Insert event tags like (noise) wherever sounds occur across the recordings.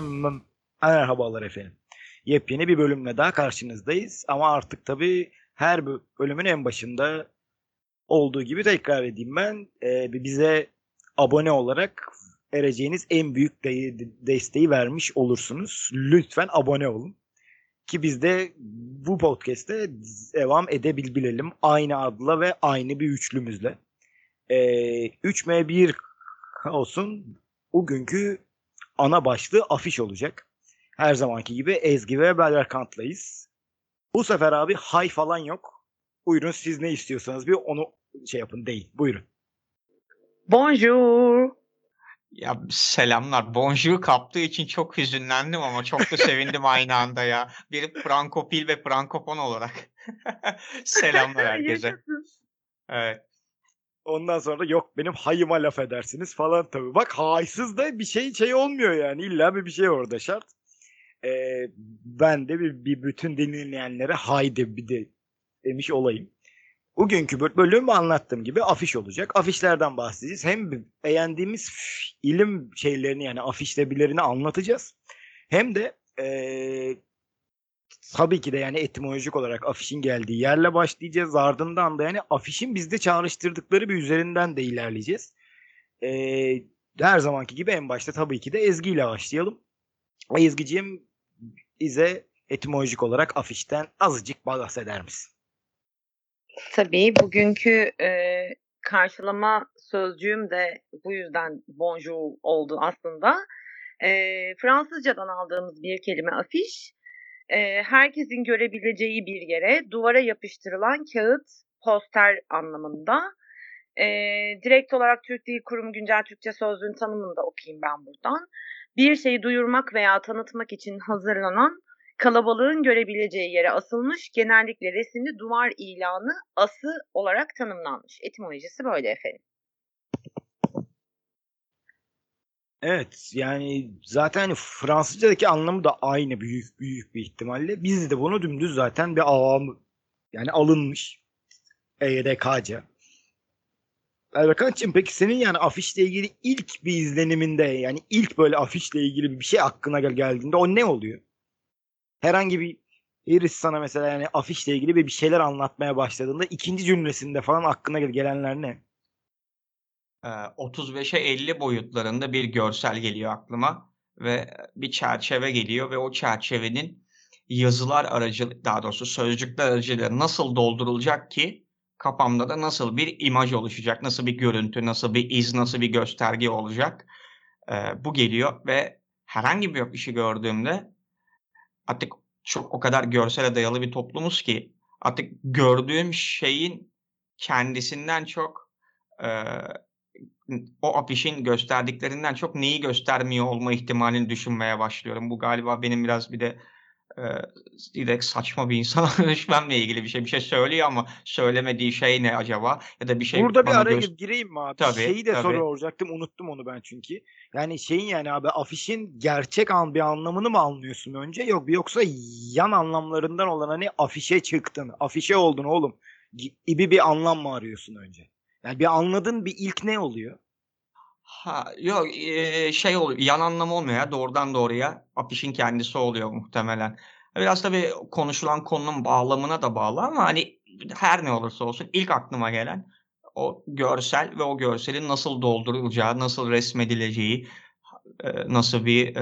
Herkese merhabalar efendim. Yepyeni bir bölümle daha karşınızdayız. Ama artık tabii her bölümün en başında olduğu gibi tekrar edeyim ben. Ee, bize abone olarak vereceğiniz en büyük de- desteği vermiş olursunuz. Lütfen abone olun. Ki biz de bu podcast'te devam edebilelim. Aynı adla ve aynı bir üçlümüzle. Ee, 3M1 olsun. Bugünkü ana başlığı afiş olacak. Her zamanki gibi Ezgi ve Berkant'layız. Bu sefer abi hay falan yok. Buyurun siz ne istiyorsanız bir onu şey yapın değil. Buyurun. Bonjour. Ya selamlar. Bonjour kaptığı için çok hüzünlendim ama çok da sevindim aynı anda ya. Bir Frankopil ve Frankopon olarak. (laughs) selamlar herkese. Evet. Ondan sonra yok benim hayıma laf edersiniz falan tabii. Bak haysız da bir şey şey olmuyor yani. İlla bir bir şey orada şart. Ee, ben de bir, bir bütün dinleyenlere haydi bir de demiş olayım. Bugünkü böl- bölüm anlattığım gibi afiş olacak. Afişlerden bahsedeceğiz. Hem beğendiğimiz ilim şeylerini yani afişlebilerini anlatacağız. Hem de ee, tabii ki de yani etimolojik olarak afişin geldiği yerle başlayacağız. Ardından da yani afişin bizde çağrıştırdıkları bir üzerinden de ilerleyeceğiz. Ee, her zamanki gibi en başta tabii ki de Ezgi ile başlayalım. Ezgi'ciğim bize etimolojik olarak afişten azıcık bahseder misin? Tabii bugünkü e, karşılama sözcüğüm de bu yüzden bonjour oldu aslında. E, Fransızcadan aldığımız bir kelime afiş. E, herkesin görebileceği bir yere duvara yapıştırılan kağıt, poster anlamında. E, direkt olarak Türk Dil Kurumu Güncel Türkçe Sözlüğün tanımını da okuyayım ben buradan. Bir şeyi duyurmak veya tanıtmak için hazırlanan kalabalığın görebileceği yere asılmış genellikle resimli duvar ilanı ası olarak tanımlanmış. Etimolojisi böyle efendim. Evet yani zaten hani Fransızcadaki anlamı da aynı büyük büyük bir ihtimalle. Biz de bunu dümdüz zaten bir avam yani alınmış. EYDK'ca. Erkan'cığım peki senin yani afişle ilgili ilk bir izleniminde yani ilk böyle afişle ilgili bir şey aklına gel- geldiğinde o ne oluyor? Herhangi bir birisi sana mesela yani afişle ilgili bir şeyler anlatmaya başladığında ikinci cümlesinde falan aklına gel- gelenler ne? Ee, 35'e 50 boyutlarında bir görsel geliyor aklıma ve bir çerçeve geliyor ve o çerçevenin yazılar aracı daha doğrusu sözcükler aracılığıyla nasıl doldurulacak ki kafamda da nasıl bir imaj oluşacak, nasıl bir görüntü, nasıl bir iz, nasıl bir gösterge olacak. Bu geliyor ve herhangi bir işi gördüğümde artık çok o kadar görsele dayalı bir toplumuz ki artık gördüğüm şeyin kendisinden çok e, o afişin gösterdiklerinden çok neyi göstermiyor olma ihtimalini düşünmeye başlıyorum. Bu galiba benim biraz bir de e, direkt saçma bir insana (laughs) dönüşmemle ilgili bir şey. Bir şey söylüyor ama söylemediği şey ne acaba? Ya da bir şey Burada bir araya göster- gireyim mi abi? Tabii, Şeyi de tabii. soracaktım unuttum onu ben çünkü. Yani şeyin yani abi afişin gerçek an bir anlamını mı anlıyorsun önce yok yoksa yan anlamlarından olan hani afişe çıktın, afişe oldun oğlum gibi bir anlam mı arıyorsun önce? Yani bir anladın bir ilk ne oluyor? Ha, yok şey oluyor yan anlamı olmuyor ya doğrudan doğruya afişin kendisi oluyor muhtemelen. Biraz tabii konuşulan konunun bağlamına da bağlı ama hani her ne olursa olsun ilk aklıma gelen o görsel ve o görselin nasıl doldurulacağı, nasıl resmedileceği, nasıl bir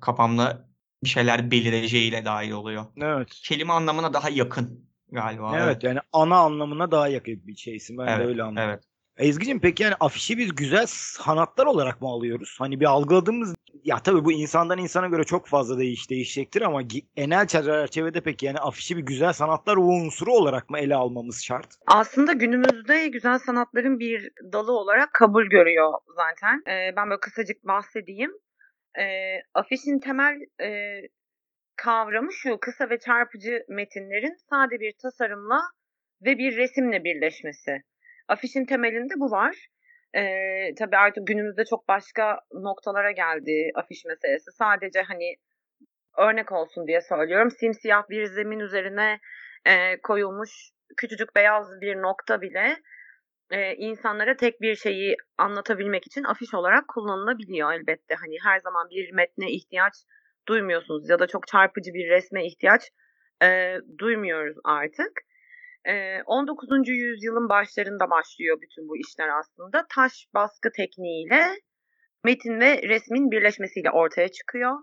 kafamda bir şeyler belireceğiyle dahil oluyor. Evet. Kelime anlamına daha yakın galiba. Evet yani ana anlamına daha yakın bir şeysin. Ben de Evet, öyle anladım. evet. Ezgi'cim peki yani afişi biz güzel sanatlar olarak mı alıyoruz? Hani bir algıladığımız ya tabii bu insandan insana göre çok fazla değiş değişecektir ama genel çerçevede peki yani afişi bir güzel sanatlar unsuru olarak mı ele almamız şart? Aslında günümüzde güzel sanatların bir dalı olarak kabul görüyor zaten. Ee, ben böyle kısacık bahsedeyim. Ee, afişin temel e, kavramı şu kısa ve çarpıcı metinlerin sade bir tasarımla ve bir resimle birleşmesi. Afişin temelinde bu var. Ee, tabii artık günümüzde çok başka noktalara geldi afiş meselesi. Sadece hani örnek olsun diye söylüyorum. Simsiyah bir zemin üzerine e, koyulmuş küçücük beyaz bir nokta bile e, insanlara tek bir şeyi anlatabilmek için afiş olarak kullanılabiliyor elbette. Hani her zaman bir metne ihtiyaç duymuyorsunuz ya da çok çarpıcı bir resme ihtiyaç e, duymuyoruz artık. E, 19. yüzyılın başlarında başlıyor bütün bu işler aslında. Taş baskı tekniğiyle metin ve resmin birleşmesiyle ortaya çıkıyor.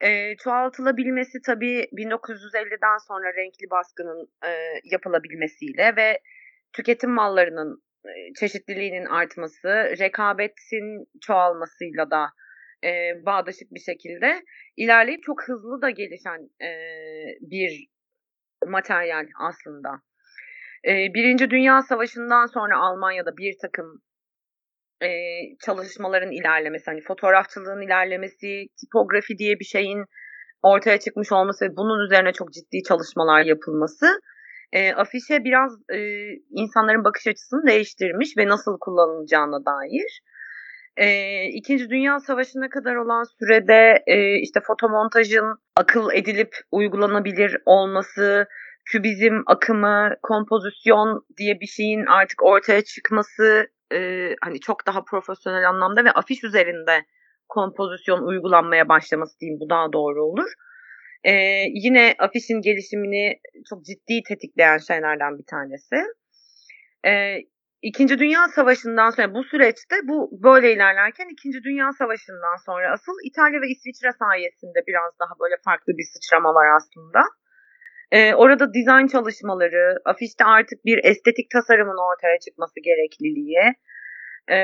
E, çoğaltılabilmesi tabii 1950'den sonra renkli baskının e, yapılabilmesiyle ve tüketim mallarının e, çeşitliliğinin artması, rekabetin çoğalmasıyla da e, bağdaşık bir şekilde ilerleyip çok hızlı da gelişen e, bir materyal aslında. E, Birinci Dünya Savaşı'ndan sonra Almanya'da bir takım e, çalışmaların ilerlemesi, hani fotoğrafçılığın ilerlemesi, tipografi diye bir şeyin ortaya çıkmış olması ve bunun üzerine çok ciddi çalışmalar yapılması e, afişe biraz e, insanların bakış açısını değiştirmiş ve nasıl kullanılacağına dair. E, İkinci Dünya Savaşı'na kadar olan sürede e, işte fotomontajın akıl edilip uygulanabilir olması, kübizm akımı, kompozisyon diye bir şeyin artık ortaya çıkması e, hani çok daha profesyonel anlamda ve afiş üzerinde kompozisyon uygulanmaya başlaması diyeyim bu daha doğru olur. E, yine afişin gelişimini çok ciddi tetikleyen şeylerden bir tanesi. E, İkinci Dünya Savaşı'ndan sonra bu süreçte bu böyle ilerlerken İkinci Dünya Savaşı'ndan sonra asıl İtalya ve İsviçre sayesinde biraz daha böyle farklı bir sıçrama var aslında. Ee, orada dizayn çalışmaları, afişte artık bir estetik tasarımın ortaya çıkması gerekliliği, e,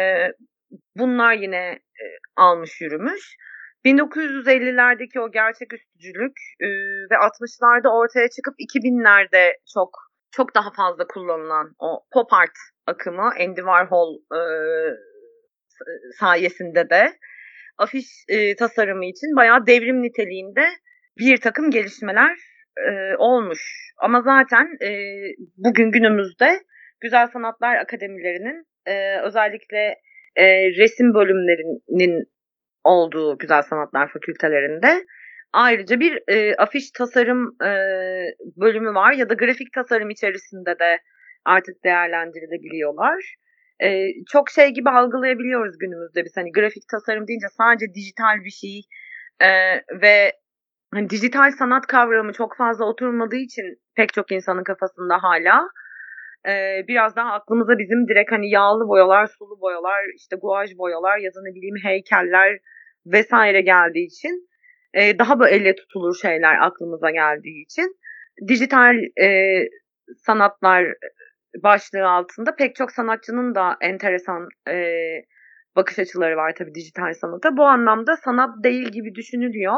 bunlar yine e, almış yürümüş. 1950'lerdeki o gerçeküstücülük e, ve 60'larda ortaya çıkıp 2000'lerde çok çok daha fazla kullanılan o pop art akımı Andy Warhol e, sayesinde de afiş e, tasarımı için bayağı devrim niteliğinde bir takım gelişmeler e, olmuş. Ama zaten e, bugün günümüzde Güzel Sanatlar Akademilerinin e, özellikle e, resim bölümlerinin olduğu Güzel Sanatlar Fakültelerinde ayrıca bir e, afiş tasarım e, bölümü var ya da grafik tasarım içerisinde de artık değerlendirilebiliyorlar. E, çok şey gibi algılayabiliyoruz günümüzde biz. Hani grafik tasarım deyince sadece dijital bir şey e, ve hani dijital sanat kavramı çok fazla oturmadığı için pek çok insanın kafasında hala. E, biraz daha aklımıza bizim direkt hani yağlı boyalar, sulu boyalar, işte guaj boyalar ya da ne bileyim heykeller vesaire geldiği için e, daha böyle elle tutulur şeyler aklımıza geldiği için. Dijital e, sanatlar başlığı altında pek çok sanatçının da enteresan e, bakış açıları var tabii dijital sanata. Bu anlamda sanat değil gibi düşünülüyor.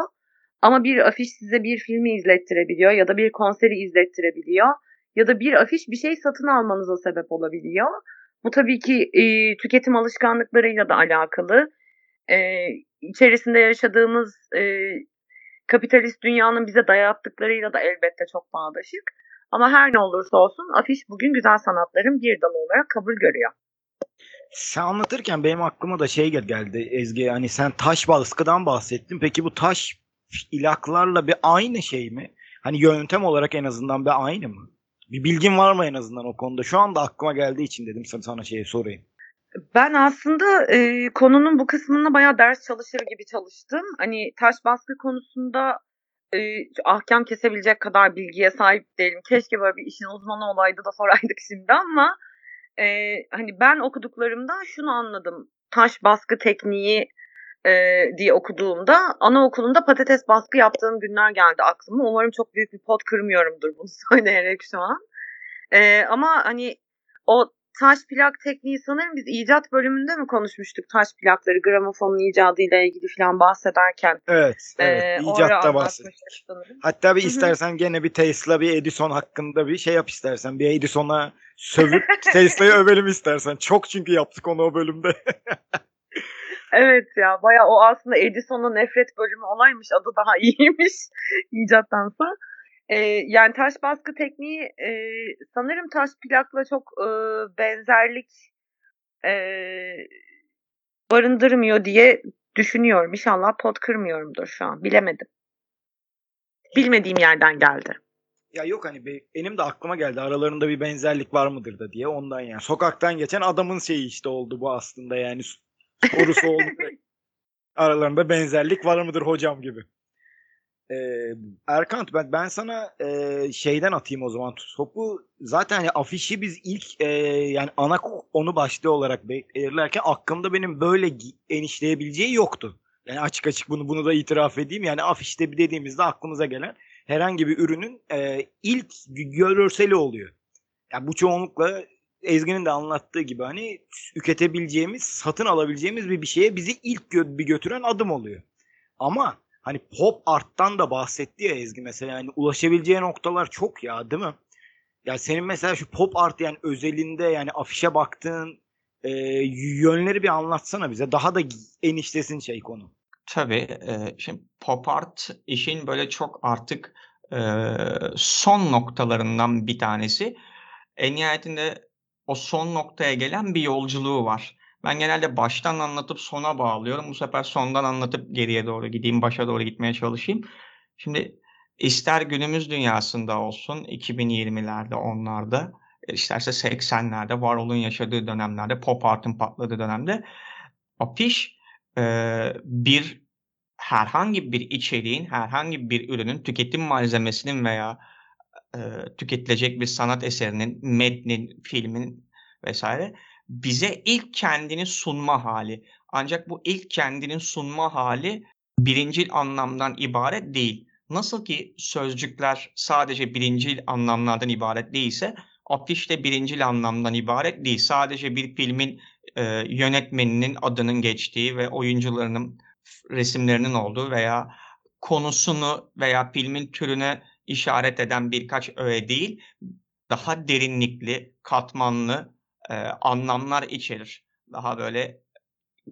Ama bir afiş size bir filmi izlettirebiliyor ya da bir konseri izlettirebiliyor ya da bir afiş bir şey satın almanıza sebep olabiliyor. Bu tabii ki e, tüketim alışkanlıklarıyla da alakalı. E, içerisinde yaşadığımız e, kapitalist dünyanın bize dayattıklarıyla da elbette çok bağdaşık. Ama her ne olursa olsun afiş bugün güzel sanatların bir dalı olarak kabul görüyor. Sen anlatırken benim aklıma da şey geldi Ezgi. Hani sen taş baskıdan bahsettin. Peki bu taş ilaklarla bir aynı şey mi? Hani yöntem olarak en azından bir aynı mı? Bir bilgin var mı en azından o konuda? Şu anda aklıma geldiği için dedim sana, şeyi sorayım. Ben aslında e, konunun bu kısmına bayağı ders çalışır gibi çalıştım. Hani taş baskı konusunda e, ahkam kesebilecek kadar bilgiye sahip değilim. Keşke böyle bir işin uzmanı olaydı da (laughs) soraydık şimdi ama e, hani ben okuduklarımda şunu anladım. Taş baskı tekniği e, diye okuduğumda anaokulunda patates baskı yaptığım günler geldi aklıma. Umarım çok büyük bir pot kırmıyorumdur bunu (laughs) söyleyerek şu an. E, ama hani o taş plak tekniği sanırım biz icat bölümünde mi konuşmuştuk taş plakları gramofonun icadıyla ilgili falan bahsederken. Evet, evet. Ee, icatta bahsettik. Hatta bir istersen gene bir Tesla, bir Edison hakkında bir şey yap istersen. Bir Edison'a sövüp (laughs) Tesla'yı övelim istersen. Çok çünkü yaptık onu o bölümde. (laughs) Evet ya baya o aslında Edison'a nefret bölümü olaymış adı daha (laughs) iyiymiş icattansa. Ee, yani taş baskı tekniği e, sanırım taş plakla çok e, benzerlik e, barındırmıyor diye düşünüyorum. İnşallah pot kırmıyorumdur şu an. Bilemedim. Bilmediğim yerden geldi. Ya yok hani be- benim de aklıma geldi aralarında bir benzerlik var mıdır da diye ondan yani. Sokaktan geçen adamın şeyi işte oldu bu aslında yani sorusu oldu. (laughs) aralarında benzerlik var mıdır hocam gibi. Ee, Erkan ben, ben sana e, şeyden atayım o zaman topu. Zaten hani afişi biz ilk e, yani ana onu başlığı olarak belirlerken aklımda benim böyle enişleyebileceği yoktu. Yani açık açık bunu bunu da itiraf edeyim. Yani afişte bir dediğimizde aklımıza gelen herhangi bir ürünün e, ilk görseli oluyor. Yani bu çoğunlukla Ezgi'nin de anlattığı gibi hani tüketebileceğimiz, satın alabileceğimiz bir bir şeye bizi ilk gö- bir götüren adım oluyor. Ama hani pop art'tan da bahsetti ya Ezgi mesela yani ulaşabileceği noktalar çok ya değil mi? Ya senin mesela şu pop art yani özelinde yani afişe baktığın e, yönleri bir anlatsana bize. Daha da eniştesin şey konu. Tabii. e, şimdi pop art işin böyle çok artık e, son noktalarından bir tanesi. En nihayetinde o son noktaya gelen bir yolculuğu var. Ben genelde baştan anlatıp sona bağlıyorum. Bu sefer sondan anlatıp geriye doğru gideyim, başa doğru gitmeye çalışayım. Şimdi ister günümüz dünyasında olsun, 2020'lerde, onlarda, isterse 80'lerde, Warhol'un yaşadığı dönemlerde, pop art'ın patladığı dönemde afiş e, bir herhangi bir içeriğin, herhangi bir ürünün, tüketim malzemesinin veya e, tüketilecek bir sanat eserinin, metnin, filmin vesaire bize ilk kendini sunma hali. Ancak bu ilk kendini sunma hali birincil anlamdan ibaret değil. Nasıl ki sözcükler sadece birincil anlamlardan ibaret değilse, afiş de birincil anlamdan ibaret değil. Sadece bir filmin e, yönetmeninin adının geçtiği ve oyuncularının resimlerinin olduğu veya konusunu veya filmin türüne işaret eden birkaç öğe değil, daha derinlikli, katmanlı e, anlamlar içerir. Daha böyle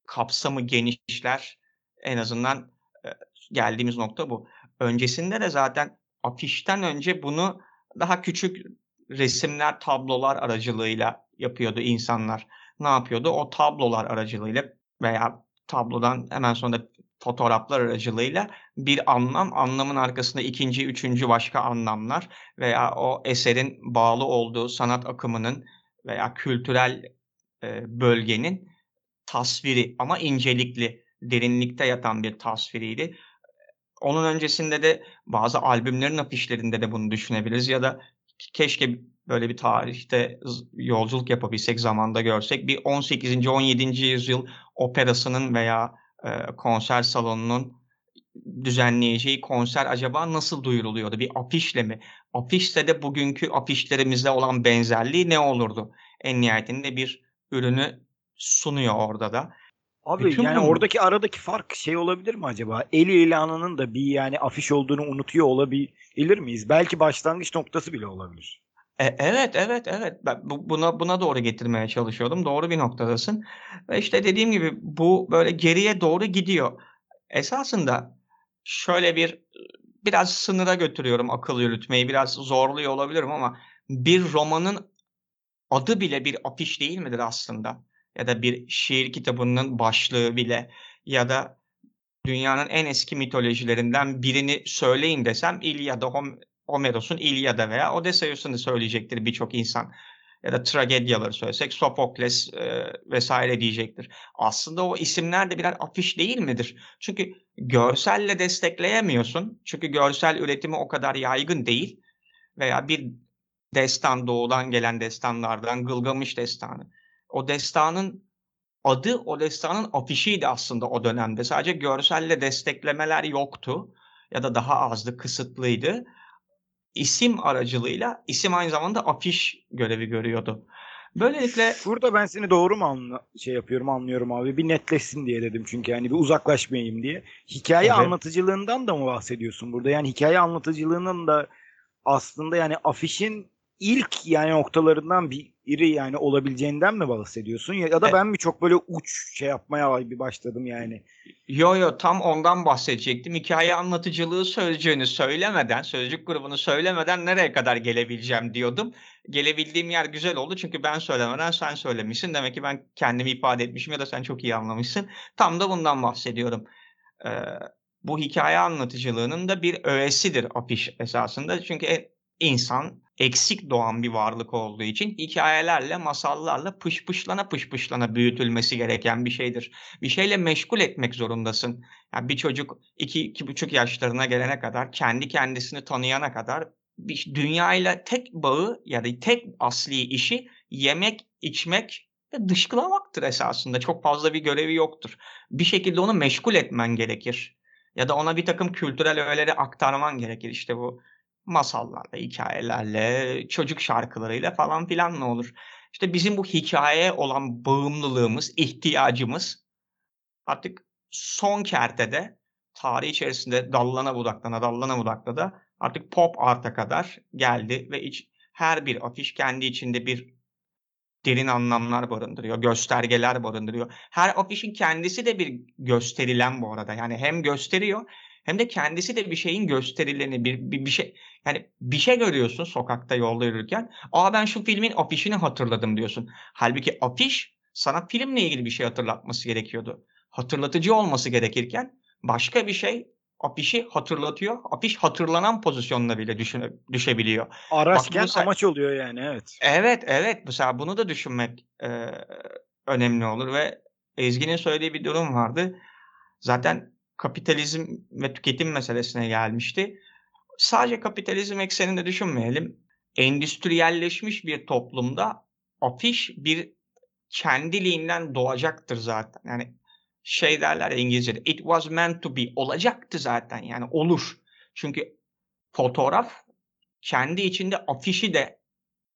kapsamı genişler. En azından e, geldiğimiz nokta bu. Öncesinde de zaten afişten önce bunu daha küçük resimler, tablolar aracılığıyla yapıyordu insanlar. Ne yapıyordu? O tablolar aracılığıyla veya tablodan hemen sonra fotoğraflar aracılığıyla bir anlam, anlamın arkasında ikinci, üçüncü başka anlamlar veya o eserin bağlı olduğu sanat akımının veya kültürel e, bölgenin tasviri ama incelikli, derinlikte yatan bir tasviriydi. Onun öncesinde de bazı albümlerin afişlerinde de bunu düşünebiliriz ya da keşke böyle bir tarihte yolculuk yapabilsek, zamanda görsek. Bir 18. 17. yüzyıl operasının veya e, konser salonunun düzenleyeceği konser acaba nasıl duyuruluyordu? Bir afişle mi? Afişse de bugünkü afişlerimizle olan benzerliği ne olurdu? En nihayetinde bir ürünü sunuyor orada da. Abi Bütün yani bu- oradaki aradaki fark şey olabilir mi acaba? El ilanının da bir yani afiş olduğunu unutuyor olabilir miyiz? Belki başlangıç noktası bile olabilir. E, evet, evet, evet. Ben bu- buna buna doğru getirmeye çalışıyordum. Doğru bir noktadasın. Ve işte dediğim gibi bu böyle geriye doğru gidiyor. Esasında şöyle bir biraz sınıra götürüyorum akıl yürütmeyi. Biraz zorluyor olabilirim ama bir romanın adı bile bir afiş değil midir aslında? Ya da bir şiir kitabının başlığı bile ya da dünyanın en eski mitolojilerinden birini söyleyin desem İlyada, Hom- Homeros'un İlyada veya Odysseus'unu söyleyecektir birçok insan. Ya da tragedyaları söylesek Sofokles e, vesaire diyecektir. Aslında o isimler de birer afiş değil midir? Çünkü görselle destekleyemiyorsun. Çünkü görsel üretimi o kadar yaygın değil. Veya bir destan doğudan gelen destanlardan Gılgamış destanı. O destanın adı o destanın afişiydi aslında o dönemde. Sadece görselle desteklemeler yoktu ya da daha azdı, kısıtlıydı. İsim aracılığıyla isim aynı zamanda afiş görevi görüyordu. Böylelikle Şurada ben seni doğru mu anla şey yapıyorum anlıyorum abi. Bir netleşsin diye dedim çünkü yani bir uzaklaşmayayım diye. Hikaye Evet. anlatıcılığından da mı bahsediyorsun burada? Yani hikaye anlatıcılığının da aslında yani afişin ilk yani noktalarından biri yani olabileceğinden mi bahsediyorsun? Ya, ya da E- ben mi çok böyle uç şey yapmaya bir başladım yani? Yo yo tam ondan bahsedecektim. Hikaye anlatıcılığı sözcüğünü söylemeden, sözcük grubunu söylemeden nereye kadar gelebileceğim diyordum. Gelebildiğim yer güzel oldu çünkü ben söylemeden sen söylemişsin. Demek ki ben kendimi ifade etmişim ya da sen çok iyi anlamışsın. Tam da bundan bahsediyorum. Ee, bu hikaye anlatıcılığının da bir öğesidir afiş esasında. Çünkü insan eksik doğan bir varlık olduğu için hikayelerle, masallarla pışpışlana pışpışlana büyütülmesi gereken bir şeydir. Bir şeyle meşgul etmek zorundasın. Yani bir çocuk 2-2,5 yaşlarına gelene kadar, kendi kendisini tanıyana kadar bir dünyayla tek bağı ya da tek asli işi yemek, içmek ve dışkılamaktır esasında. Çok fazla bir görevi yoktur. Bir şekilde onu meşgul etmen gerekir. Ya da ona bir takım kültürel öğeleri aktarman gerekir. İşte bu masallarla, hikayelerle, çocuk şarkılarıyla falan filan ne olur. İşte bizim bu hikayeye olan bağımlılığımız, ihtiyacımız artık son kertede tarih içerisinde dallana budaklana dallana budaklana artık pop art'a kadar geldi ve iç, her bir afiş kendi içinde bir derin anlamlar barındırıyor, göstergeler barındırıyor. Her afişin kendisi de bir gösterilen bu arada. Yani hem gösteriyor hem de kendisi de bir şeyin gösterileni, bir, bir, bir şey yani bir şey görüyorsun sokakta yolda yürürken. Aa ben şu filmin afişini hatırladım diyorsun. Halbuki afiş sana filmle ilgili bir şey hatırlatması gerekiyordu. Hatırlatıcı olması gerekirken başka bir şey afişi hatırlatıyor. Afiş hatırlanan pozisyonda bile düşüne, düşebiliyor. Araçken mesela- amaç oluyor yani evet. Evet, evet. Mesela bunu da düşünmek eee, önemli olur ve Ezgi'nin söylediği bir durum vardı. Zaten kapitalizm ve tüketim meselesine gelmişti. Sadece kapitalizm ekseninde düşünmeyelim. Endüstriyelleşmiş bir toplumda afiş bir kendiliğinden doğacaktır zaten. Yani şey derler ya İngilizce'de it was meant to be olacaktı zaten yani olur. Çünkü fotoğraf kendi içinde afişi de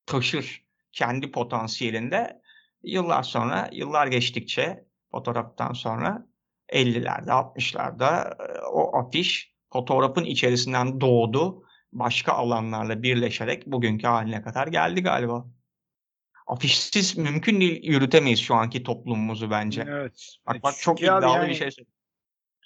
taşır kendi potansiyelinde. Yıllar sonra, yıllar geçtikçe fotoğraftan sonra 50'lerde, 60'larda e, o afiş fotoğrafın içerisinden doğdu. Başka alanlarla birleşerek bugünkü haline kadar geldi galiba. Afişsiz mümkün değil yürütemeyiz şu anki toplumumuzu bence. Evet. Bak bak çok iddialı yani- bir şey söylüyorum.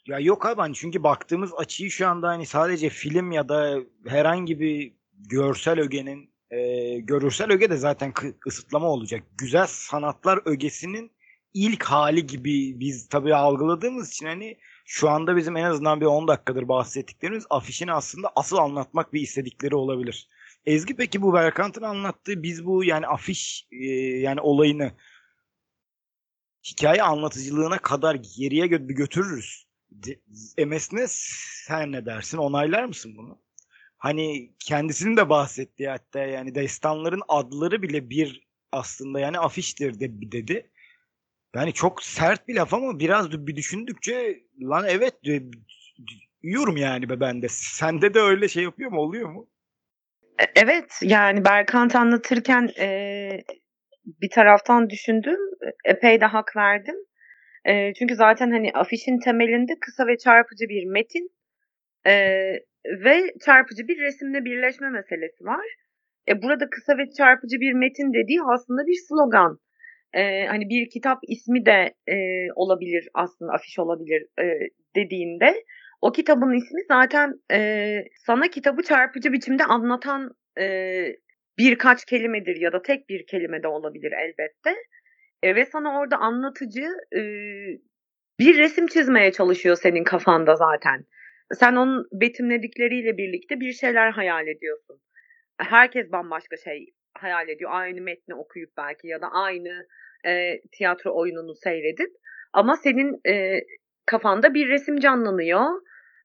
Ya yok abi hani çünkü baktığımız açıyı şu anda hani sadece film ya da herhangi bir görsel ögenin e, görürsel öge de zaten kı- kısıtlama olacak. Güzel sanatlar ögesinin ilk hali gibi biz tabii algıladığımız için hani şu anda bizim en azından bir 10 dakikadır bahsettiklerimiz afişini aslında asıl anlatmak bir istedikleri olabilir. Ezgi peki bu Berkant'ın anlattığı biz bu yani afiş e, yani olayını hikaye anlatıcılığına kadar geriye gö- götürürüz. MS'ne sen ne dersin? Onaylar mısın bunu? Hani kendisinin de bahsettiği hatta yani destanların adları bile bir aslında yani afiştir de, dedi. Yani çok sert bir laf ama biraz bir düşündükçe lan evet de- diyorum yani be ben de. Sende de öyle şey yapıyor mu? Oluyor mu? E- Evet yani Berkant anlatırken e, bir taraftan düşündüm epey de hak verdim. E, çünkü zaten hani afişin temelinde kısa ve çarpıcı bir metin e, ve çarpıcı bir resimle birleşme meselesi var. E, burada kısa ve çarpıcı bir metin dediği aslında bir slogan. E, hani bir kitap ismi de e, olabilir aslında afiş olabilir e, dediğinde o kitabın ismi zaten e, sana kitabı çarpıcı biçimde anlatan e, birkaç kelimedir ya da tek bir kelime de olabilir elbette. E, ve sana orada anlatıcı e, bir resim çizmeye çalışıyor senin kafanda zaten. Sen onun betimledikleriyle birlikte bir şeyler hayal ediyorsun. Herkes bambaşka şey hayal ediyor. Aynı metni okuyup belki ya da aynı e, tiyatro oyununu seyredip. Ama senin e, kafanda bir resim canlanıyor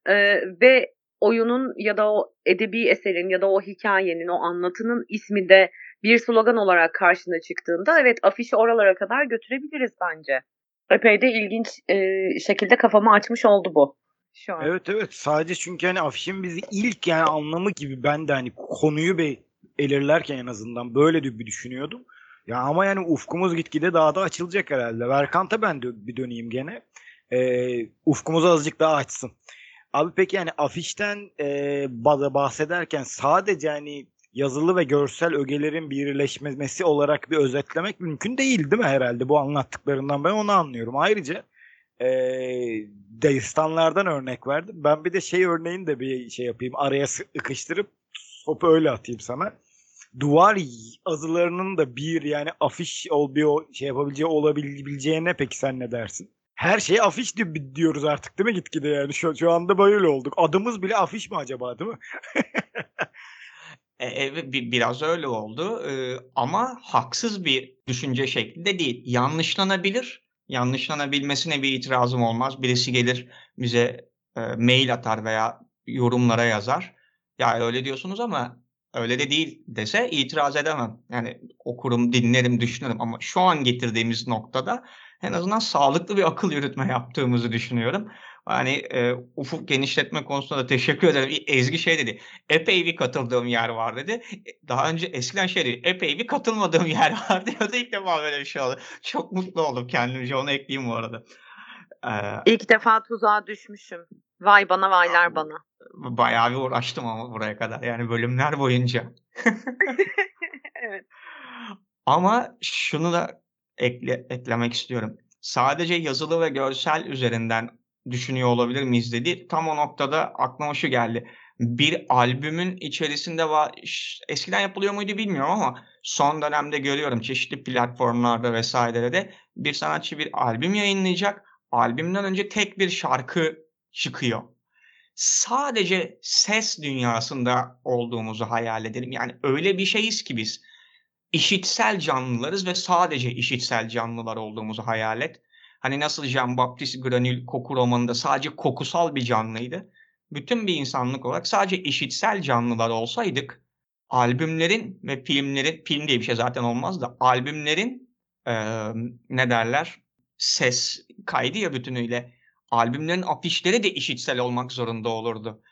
e, ve oyunun ya da o edebi eserin ya da o hikayenin, o anlatının ismi de bir slogan olarak karşına çıktığında evet afişi oralara kadar götürebiliriz bence. Epey de ilginç e, şekilde kafamı açmış oldu bu. Şu an. Evet evet sadece çünkü hani afişin bizi ilk yani anlamı gibi ben de hani konuyu bir belirlerken en azından böyle bir düşünüyordum. Ya ama yani ufkumuz gitgide daha da açılacak herhalde. Verkant'a ben de bir döneyim gene. Ee, ufkumuzu azıcık daha açsın. Abi peki yani afişten e, ba- bahsederken sadece hani yazılı ve görsel ögelerin birleşmesi olarak bir özetlemek mümkün değil değil mi herhalde bu anlattıklarından ben onu anlıyorum. Ayrıca e, destanlardan örnek verdim. Ben bir de şey örneğini de bir şey yapayım. Araya sıkıştırıp topu öyle atayım sana. Duvar azılarının da bir yani afiş ol bir o şey yapabileceği olabileceğine peki sen ne dersin? Her şey afiş di- diyoruz artık değil mi gitgide yani şu, şu anda böyle olduk. Adımız bile afiş mi acaba değil mi? (laughs) E, bi biraz öyle oldu, ama haksız bir düşünce şekli de değil. Yanlışlanabilir. Yanlışlanabilmesine bir itirazım olmaz. Birisi gelir bize, mail atar veya yorumlara yazar. "Ya, öyle diyorsunuz ama öyle de değil." dese itiraz edemem. Yani okurum, dinlerim, düşünürüm ama şu an getirdiğimiz noktada en azından sağlıklı bir akıl yürütme yaptığımızı düşünüyorum. Hani, eee, ufuk genişletme konusunda da teşekkür ederim. Ezgi şey dedi, "Epey bir katıldığım yer var." dedi. E daha önce eskiden şeydi, "Epey bir katılmadığım (laughs) yer var." diyordu. İlk defa böyle bir şey oldu. Çok mutlu oldum kendimce. Onu ekleyeyim bu arada. Eee İlk defa tuzağa düşmüşüm. Vay bana, vaylar bana. Bayağı bir uğraştım ama buraya kadar. Yani bölümler boyunca. (laughs) Evet. Ama şunu da ekle eklemek istiyorum. Sadece yazılı ve görsel üzerinden düşünüyor olabilir miyiz dedi. Tam o noktada aklıma şu geldi. Bir albümün içerisinde va ş eskiden yapılıyor muydu bilmiyorum ama son dönemde görüyorum çeşitli platformlarda vs.de bir sanatçı bir albüm yayınlayacak. Albümden önce tek bir şarkı çıkıyor. Sadece ses dünyasında olduğumuzu hayal edelim. Yani öyle bir şeyiz ki biz. İşitsel canlılarız ve sadece işitsel canlılar olduğumuzu hayal et. Hani nasıl Jean-Baptiste Granül koku romanında sadece kokusal bir canlıydı. Bütün bir insanlık olarak sadece işitsel canlılar olsaydık albümlerin ve filmlerin, film diye bir şey zaten olmaz da albümlerin, emm, ne derler, ses kaydı ya bütünüyle, albümlerin afişleri de işitsel olmak zorunda olurdu.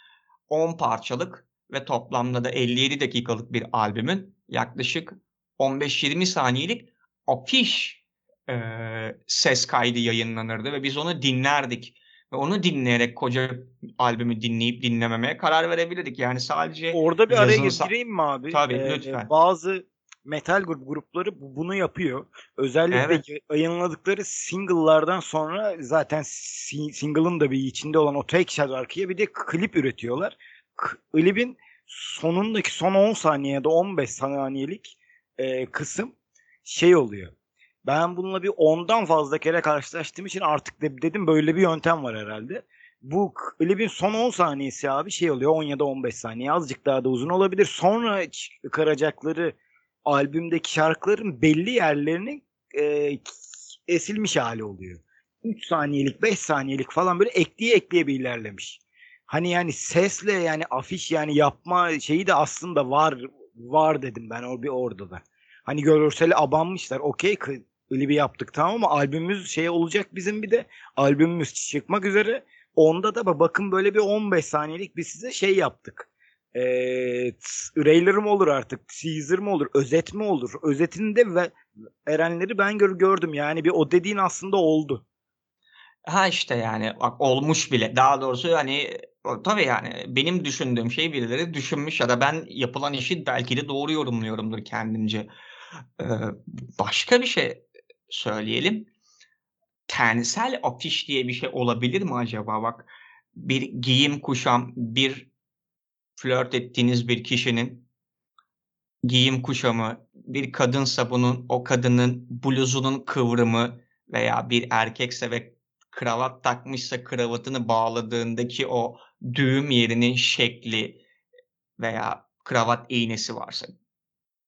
10 parçalık ve toplamda da 57 dakikalık bir albümün yaklaşık 15-20 saniyelik afiş, eee, ses kaydı yayınlanırdı ve biz onu dinlerdik ve onu dinleyerek koca albümü dinleyip dinlememeye karar verebilirdik. Yani sadece Orada bir araya gireyim mi abi? Tabii, Eee, lütfen. bazı metal grup grupları bu bunu yapıyor. Özellikle Evet. ya yayınladıkları single'lardan sonra zaten si single'ın da bir içinde olan o tek şarkıya bir de klip üretiyorlar. Klibin sonundaki son 10 saniye ya da 15 saniyelik, eee, kısım şey oluyor. Ben bununla bir 10'dan fazla kere karşılaştığım için artık de dedim böyle bir yöntem var herhâlde. Bu klibin son 10 saniyesi abi şey oluyor 10 ya da 15 saniye azıcık daha da uzun olabilir. Sonra çıkaracakları albümdeki şarkıların belli yerlerinin, eee, esilmiş hâli oluyor. 3 saniyelik, 5 saniyelik falan böyle ekleye ekleye bir ilerlemiş. Hani yani sesle yani afiş yani yapma şeyi de aslında var var dedim ben o bir orada da. Hani görsele abanmışlar. Okay, klibi yaptık tamam ama albümümüz şey olacak bizim bir de albümümüz çıkmak üzere. Onda da bakın böyle bir 15 saniyelik biz size şey yaptık. Eee, trailer mı olur artık, teaser mı olur, özet mi olur? Özetinde ve verenleri ben gör gördüm. Yani bir o dediğin aslında oldu. Ha, işte yani bak olmuş bile. Daha doğrusu hani tabii yani benim düşündüğüm şeyi birileri düşünmüş ya da ben yapılan işi belki de doğru yorumluyorumdur kendimce. Eee, başka bir şey söyleyelim. Tensel afiş diye bir şey olabilir mi acaba? Bak, bir giyim kuşam, bir flört ettiğiniz bir kişinin giyim kuşamı, bir kadınsa bunun o kadının bluzunun kıvrımı veya bir erkekse ve kravat takmışsa kravatını bağladığındaki o düğüm yerinin şekli veya kravat iğnesi varsa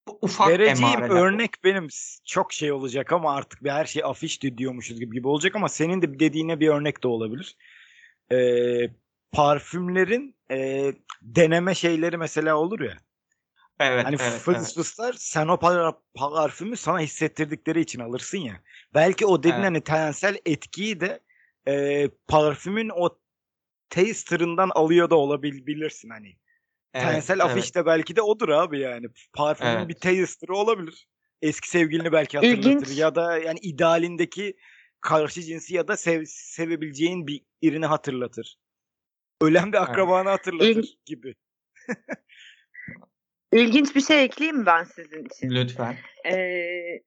bu ufak Vereceğim emareler. örnek benim çok şey olacak ama artık bir her şey afiş di diyormuşuz gibi gibi olacak ama senin de dediğine bir örnek de olabilir. Eee, parfümlerin, eee, deneme şeyleri mesela olur ya. Evet, Hani evet, fıs evet. fıslar sen o par parfümü sana hissettirdikleri için alırsın ya. Belki o dediğin Evet. hani tensel etkiyi de, eee, parfümün o taster'ından alıyor da olabil bilirsin hani. Evet, Tensel afiş evet. de belki de odur abi yani. Parfümün bir Evet. taster'ı olabilir. Eski sevgilini belki hatırlatır İlginç. ya da yani idealindeki karşı cinsi ya da sev sevebileceğin bir birini hatırlatır. Ölen bir akrabanı hatırlatır İlg gibi. İlginç bir şey ekleyeyim mi ben sizin için? Lütfen. Eee,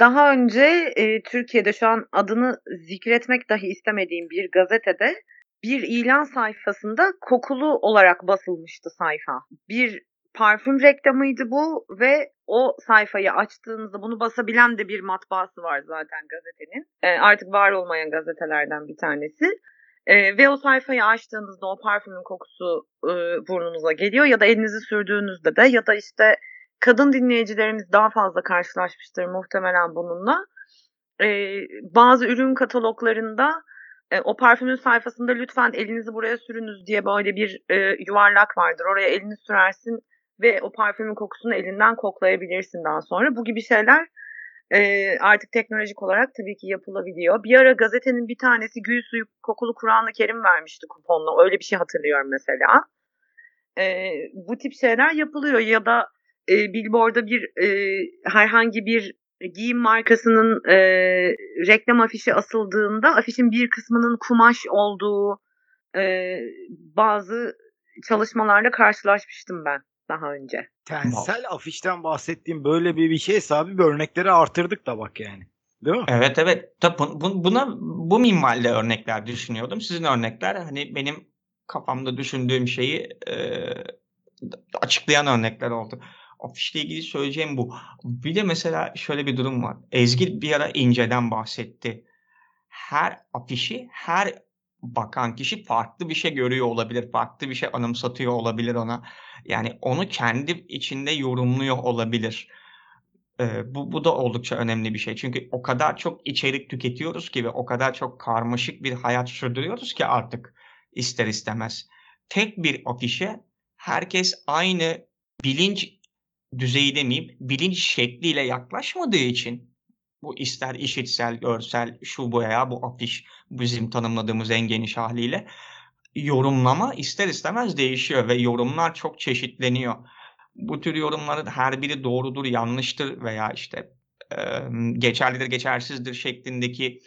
daha önce, eee, Türkiye'de şu an adını zikretmek dahi istemediğim bir gazetede bir ilan sayfasında kokulu olarak basılmıştı sayfa. Bir parfüm reklamıydı bu ve o sayfayı açtığınızda bunu basabilen de bir matbaası var zaten gazetenin. Eee, artık var olmayan gazetelerden bir tanesi. E, ve o sayfayı açtığınızda o parfümün kokusu e, burnunuza geliyor ya da elinizi sürdüğünüzde de ya da işte kadın dinleyicilerimiz daha fazla karşılaşmıştır muhtemelen bununla. E, bazı ürün kataloglarında e, o parfümün sayfasında lütfen elinizi buraya sürünüz diye böyle bir e, yuvarlak vardır. Oraya elini sürersin ve o parfümün kokusunu elinden koklayabilirsin daha sonra. Bu gibi şeyler e, artık teknolojik olarak tabii ki yapılabiliyor. Bir ara gazetenin bir tanesi gül suyu kokulu Kur'an-ı Kerim vermişti kuponla. Öyle bir şey hatırlıyorum mesela. E, bu tip şeyler yapılıyor ya da e, billboard'a bir e, herhangi bir giyim markasının e, reklam afişi asıldığında afişin bir kısmının kumaş olduğu e, bazı çalışmalarla karşılaşmıştım ben daha önce. Tensel afişten bahsettiğim böyle bir, bir şeyse abi bir örnekleri artırdık da bak yani. Değil mi? Evet evet. Tabii bu, buna bu minvalde örnekler düşünüyordum. Sizin örnekler hani benim kafamda düşündüğüm şeyi e, açıklayan örnekler oldu. Afişle ilgili söyleyeceğim bu. Bir de mesela şöyle bir durum var. Ezgi bir ara inceden bahsetti. Her afişi her bakan kişi farklı bir şey görüyor olabilir. Farklı bir şey anımsatıyor olabilir ona. Yani onu kendi içinde yorumluyor olabilir. Ee, bu, bu da oldukça önemli bir şey. Çünkü o kadar çok içerik tüketiyoruz ki ve o kadar çok karmaşık bir hayat sürdürüyoruz ki artık ister istemez. Tek bir afişe herkes aynı bilinç düzeyi demeyeyim, bilinç şekliyle yaklaşmadığı için bu ister işitsel, görsel, şu bu ya bu afiş bizim tanımladığımız en geniş haliyle yorumlama ister istemez değişiyor ve yorumlar çok çeşitleniyor. Bu tür yorumların her biri doğrudur, yanlıştır veya işte e, geçerlidir, geçersizdir şeklindeki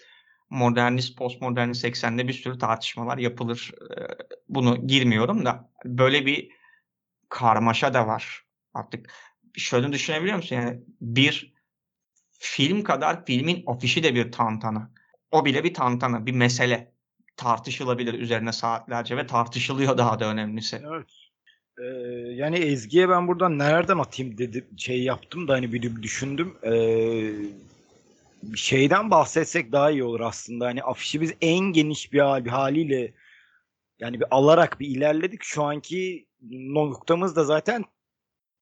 modernist, postmodernist eksende bir sürü tartışmalar yapılır. E, bunu girmiyorum da böyle bir karmaşa da var. Artık şöyle düşünebiliyor musun? Yani bir film kadar filmin afişi de bir tantana. O bile bir tantana, bir mesele. Tartışılabilir üzerine saatlerce ve tartışılıyor daha da önemlisi. Evet. Ee, yani Ezgi'ye ben buradan nereden atayım dedi şey yaptım da hani bir düşündüm. Ee, şeyden bahsetsek daha iyi olur aslında. Hani afişi biz en geniş bir, hal, bir haliyle yani bir alarak bir ilerledik. Şu anki noktamız da zaten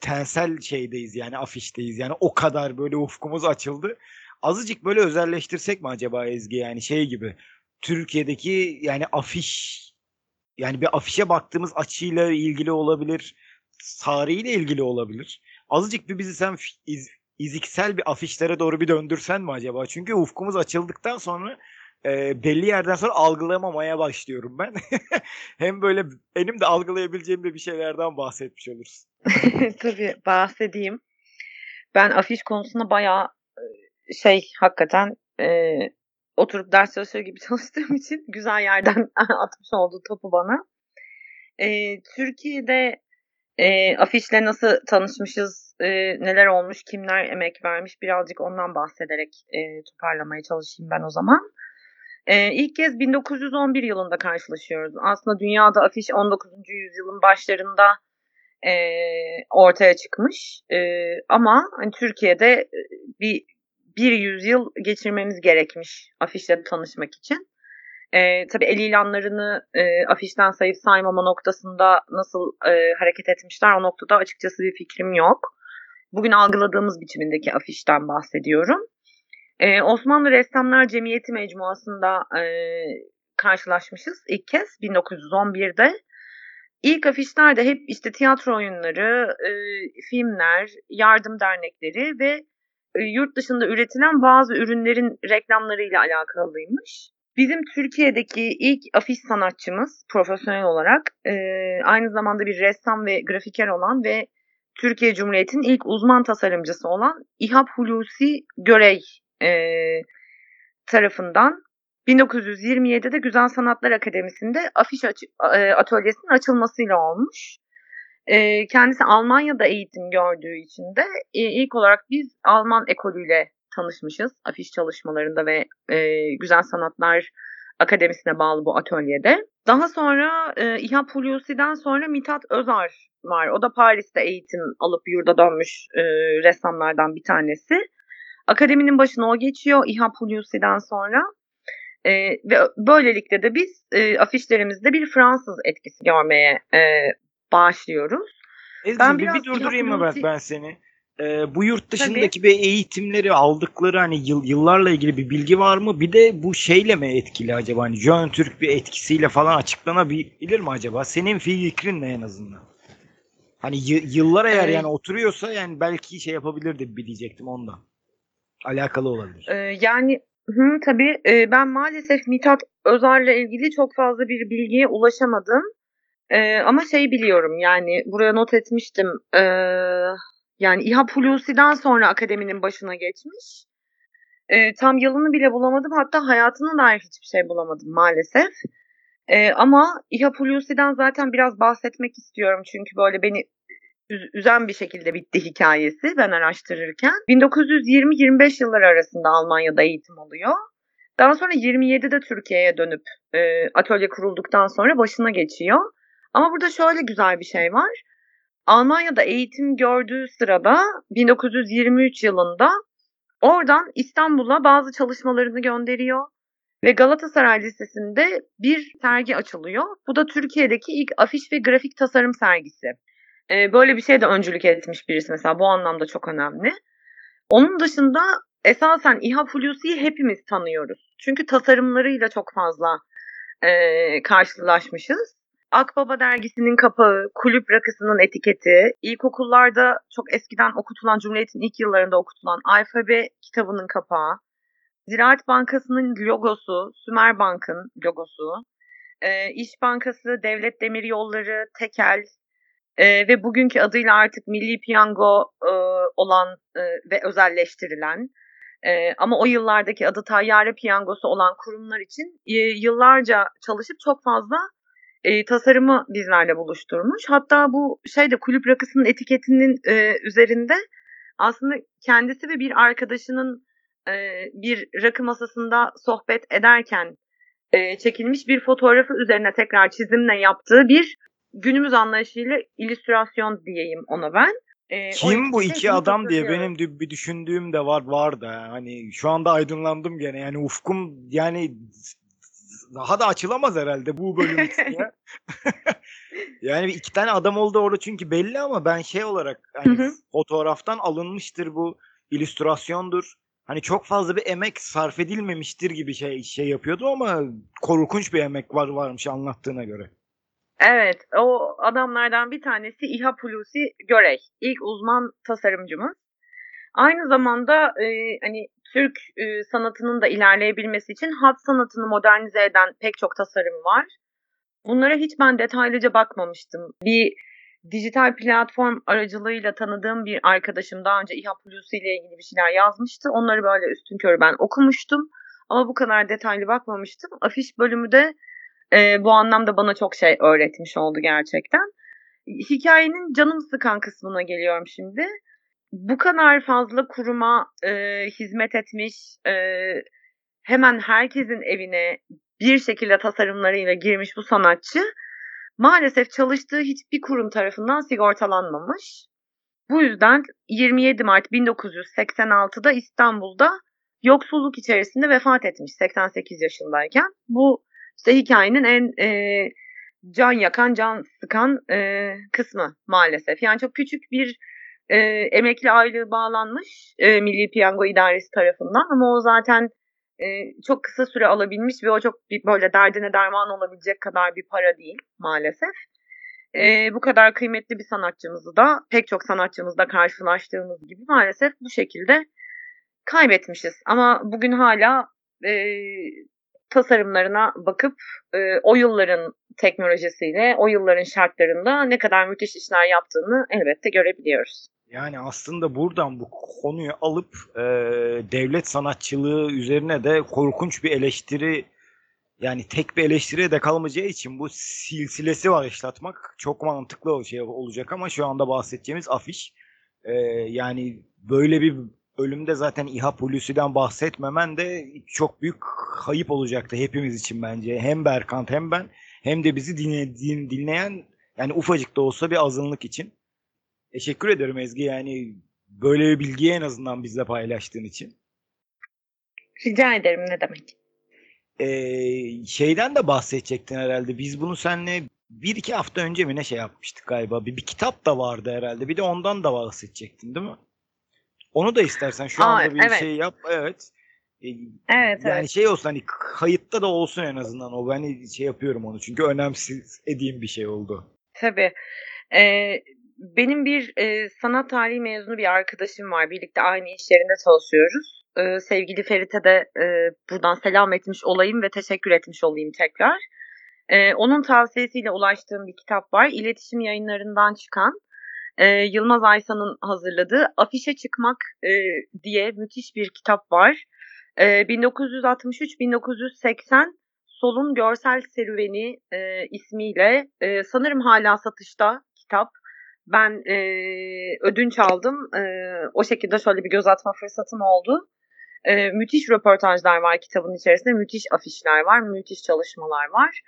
tensel şeydeyiz yani afişteyiz. Yani o kadar böyle ufkumuz açıldı. Azıcık böyle özelleştirsek mi acaba Ezgi yani şey gibi. Türkiye'deki yani afiş yani bir afişe baktığımız açıyla ilgili olabilir. Tarihiyle ilgili olabilir. Azıcık bir bizi sen iz, iziksel bir afişlere doğru bir döndürsen mi acaba? Çünkü ufkumuz açıldıktan sonra e, belli yerden sonra algılamamaya başlıyorum ben. (laughs) Hem böyle benim de algılayabileceğim de bir şeylerden bahsetmiş oluruz. (laughs) Tabii bahsedeyim. Ben afiş konusunda bayağı şey hakikaten e, oturup ders çalışır gibi (laughs) çalıştığım için güzel yerden atmış oldu topu bana. E, Türkiye'de e, afişle nasıl tanışmışız, e, neler olmuş, kimler emek vermiş birazcık ondan bahsederek e, toparlamaya çalışayım ben o zaman. E, ilk kez 1911 yılında karşılaşıyoruz. Aslında dünyada afiş 19. yüzyılın başlarında e, ortaya çıkmış. E, ama hani Türkiye'de bir bir yüzyıl geçirmemiz gerekmiş afişle tanışmak için. E, tabii el ilanlarını e, afişten sayıp saymama noktasında nasıl e, hareket etmişler o noktada açıkçası bir fikrim yok. Bugün algıladığımız biçimindeki afişten bahsediyorum. Ee, Osmanlı Ressamlar Cemiyeti Mecmuası'nda e, karşılaşmışız ilk kez 1911'de. İlk afişlerde hep işte tiyatro oyunları, e, filmler, yardım dernekleri ve e, yurt dışında üretilen bazı ürünlerin reklamlarıyla alakalıymış. Bizim Türkiye'deki ilk afiş sanatçımız profesyonel olarak e, aynı zamanda bir ressam ve grafiker olan ve Türkiye Cumhuriyeti'nin ilk uzman tasarımcısı olan İhab Hulusi Görey e, tarafından 1927'de Güzel Sanatlar Akademisi'nde afiş açı, e, atölyesinin açılmasıyla olmuş. E, kendisi Almanya'da eğitim gördüğü için de e, ilk olarak biz Alman ekolüyle tanışmışız afiş çalışmalarında ve e, Güzel Sanatlar Akademisi'ne bağlı bu atölyede. Daha sonra e, İHA Pugliusi'den sonra Mithat Özar var. O da Paris'te eğitim alıp yurda dönmüş e, ressamlardan bir tanesi. Akademinin başına o geçiyor İHA Pugliusi'den sonra. E, ve böylelikle de biz e, afişlerimizde bir Fransız etkisi görmeye e, başlıyoruz. Ezgi'cim bir, biraz bir durdurayım mı ben, ben seni? Ee, bu yurt dışındaki bir eğitimleri aldıkları hani yıl, yıllarla ilgili bir bilgi var mı? Bir de bu şeyle mi etkili acaba? Hani Jön Türk bir etkisiyle falan açıklanabilir mi acaba? Senin fikrin ne en azından? Hani y- yıllar eğer Ee, yani oturuyorsa yani belki şey yapabilirdi bir diyecektim ondan. Alakalı olabilir. Ee, yani hı, tabii e, ben maalesef Mithat Özer'le ilgili çok fazla bir bilgiye ulaşamadım. Ee, ama şey biliyorum yani buraya not etmiştim. Ee, yani İHA Hulusi'den sonra akademinin başına geçmiş. Ee, tam yılını bile bulamadım. Hatta hayatına dair hiçbir şey bulamadım maalesef. Ee, ama İHA Hulusi'den zaten biraz bahsetmek istiyorum. Çünkü böyle beni üzen bir şekilde bitti hikayesi ben araştırırken. 1920-25 yılları arasında Almanya'da eğitim alıyor. Daha sonra 27'de Türkiye'ye dönüp e, atölye kurulduktan sonra başına geçiyor. Ama burada şöyle güzel bir şey var. Almanya'da eğitim gördüğü sırada 1923 yılında oradan İstanbul'a bazı çalışmalarını gönderiyor. Ve Galatasaray Lisesi'nde bir sergi açılıyor. Bu da Türkiye'deki ilk afiş ve grafik tasarım sergisi. Ee, böyle bir şey de öncülük etmiş birisi mesela bu anlamda çok önemli. Onun dışında esasen İHA Hulusi'yi hepimiz tanıyoruz. Çünkü tasarımlarıyla çok fazla e, karşılaşmışız. Akbaba dergisinin kapağı, kulüp rakısının etiketi, ilkokullarda çok eskiden okutulan, Cumhuriyet'in ilk yıllarında okutulan alfabe kitabının kapağı, Ziraat Bankası'nın logosu, Sümer Bank'ın logosu, e, İş Bankası, Devlet Demir Yolları, Tekel, ee, ve bugünkü adıyla artık Milli Piyango e, olan e, ve özelleştirilen e, ama o yıllardaki adı Tayyare Piyangosu olan kurumlar için e, yıllarca çalışıp çok fazla e, tasarımı bizlerle buluşturmuş. Hatta bu şeyde kulüp rakısının etiketinin e, üzerinde aslında kendisi ve bir arkadaşının e, bir rakı masasında sohbet ederken e, çekilmiş bir fotoğrafı üzerine tekrar çizimle yaptığı bir günümüz anlayışıyla illüstrasyon diyeyim ona ben. O Kim bu iki adam diye benim bir düşündüğüm de var var da hani şu anda aydınlandım gene yani ufkum yani daha da açılamaz herhalde bu bölüm (laughs) için ya. (laughs) yani iki tane adam oldu orada çünkü belli ama ben şey olarak hani Hı hı. fotoğraftan alınmıştır bu illüstrasyondur. Hani çok fazla bir emek sarf edilmemiştir gibi şey şey yapıyordu ama korkunç bir emek var varmış anlattığına göre. Evet, o adamlardan bir tanesi İHA Hulusi Görey. İlk uzman tasarımcımız. Aynı zamanda e, hani Türk e, sanatının da ilerleyebilmesi için hat sanatını modernize eden pek çok tasarım var. Bunlara hiç ben detaylıca bakmamıştım. Bir dijital platform aracılığıyla tanıdığım bir arkadaşım daha önce İHA Hulusi ile ilgili bir şeyler yazmıştı. Onları böyle üstünkörü ben okumuştum. Ama bu kadar detaylı bakmamıştım. Afiş bölümü de e, bu anlamda bana çok şey öğretmiş oldu gerçekten. Hikayenin canım sıkan kısmına geliyorum şimdi. Bu kadar fazla kuruma e, hizmet etmiş, e, hemen herkesin evine bir şekilde tasarımlarıyla girmiş bu sanatçı maalesef çalıştığı hiçbir kurum tarafından sigortalanmamış. Bu yüzden 27 Mart 1986'da İstanbul'da yoksulluk içerisinde vefat etmiş 88 yaşındayken. Bu işte hikayenin en e, can yakan, can sıkan e, kısmı maalesef. Yani çok küçük bir e, emekli aylığı bağlanmış e, Milli Piyango İdaresi tarafından ama o zaten e, çok kısa süre alabilmiş ve o çok bir, böyle derdine derman olabilecek kadar bir para değil maalesef. E, bu kadar kıymetli bir sanatçımızı da pek çok sanatçımızda karşılaştığımız gibi maalesef bu şekilde kaybetmişiz. Ama bugün hala e, tasarımlarına bakıp e, o yılların teknolojisiyle, o yılların şartlarında ne kadar müthiş işler yaptığını elbette görebiliyoruz. Yani aslında buradan bu konuyu alıp e, devlet sanatçılığı üzerine de korkunç bir eleştiri yani tek bir eleştiriye de kalmayacağı için bu silsilesi var işletmek çok mantıklı şey olacak ama şu anda bahsedeceğimiz afiş e, yani böyle bir bölümde zaten İHA Hulusi'den bahsetmemen de çok büyük kayıp olacaktı hepimiz için bence. Hem Berkant hem ben hem de bizi dinle, din- dinleyen yani ufacık da olsa bir azınlık için. Teşekkür ederim Ezgi yani böyle bir bilgiyi en azından bizle paylaştığın için. Rica ederim ne demek. Ee, şeyden de bahsedecektin herhalde. Biz bunu seninle bir iki hafta önce mi ne şey yapmıştık galiba. Bir, bir kitap da vardı herhalde. Bir de ondan da bahsedecektin değil mi? Onu da istersen şu Aa, anda bir evet. şey yap. Evet. Ee, Evet, yani evet. şey olsun hani kayıtta da olsun en azından o. Ben şey yapıyorum onu. Çünkü önemsiz ediğim bir şey oldu. Tabii. Ee, benim bir e, sanat tarihi mezunu bir arkadaşım var. Birlikte aynı iş yerinde çalışıyoruz. Ee, sevgili Ferit'e de e, buradan selam etmiş olayım ve teşekkür etmiş olayım tekrar. Ee, onun tavsiyesiyle ulaştığım bir kitap var. İletişim yayınlarından çıkan e, Yılmaz Aysan'ın hazırladığı Afişe Çıkmak e, diye müthiş bir kitap var. E, 1963-1980 Sol'un Görsel Serüveni e, ismiyle e, sanırım hala satışta kitap. Ben e, ödünç aldım. E, o şekilde şöyle bir göz atma fırsatım oldu. E, müthiş röportajlar var kitabın içerisinde. Müthiş afişler var. Müthiş çalışmalar var.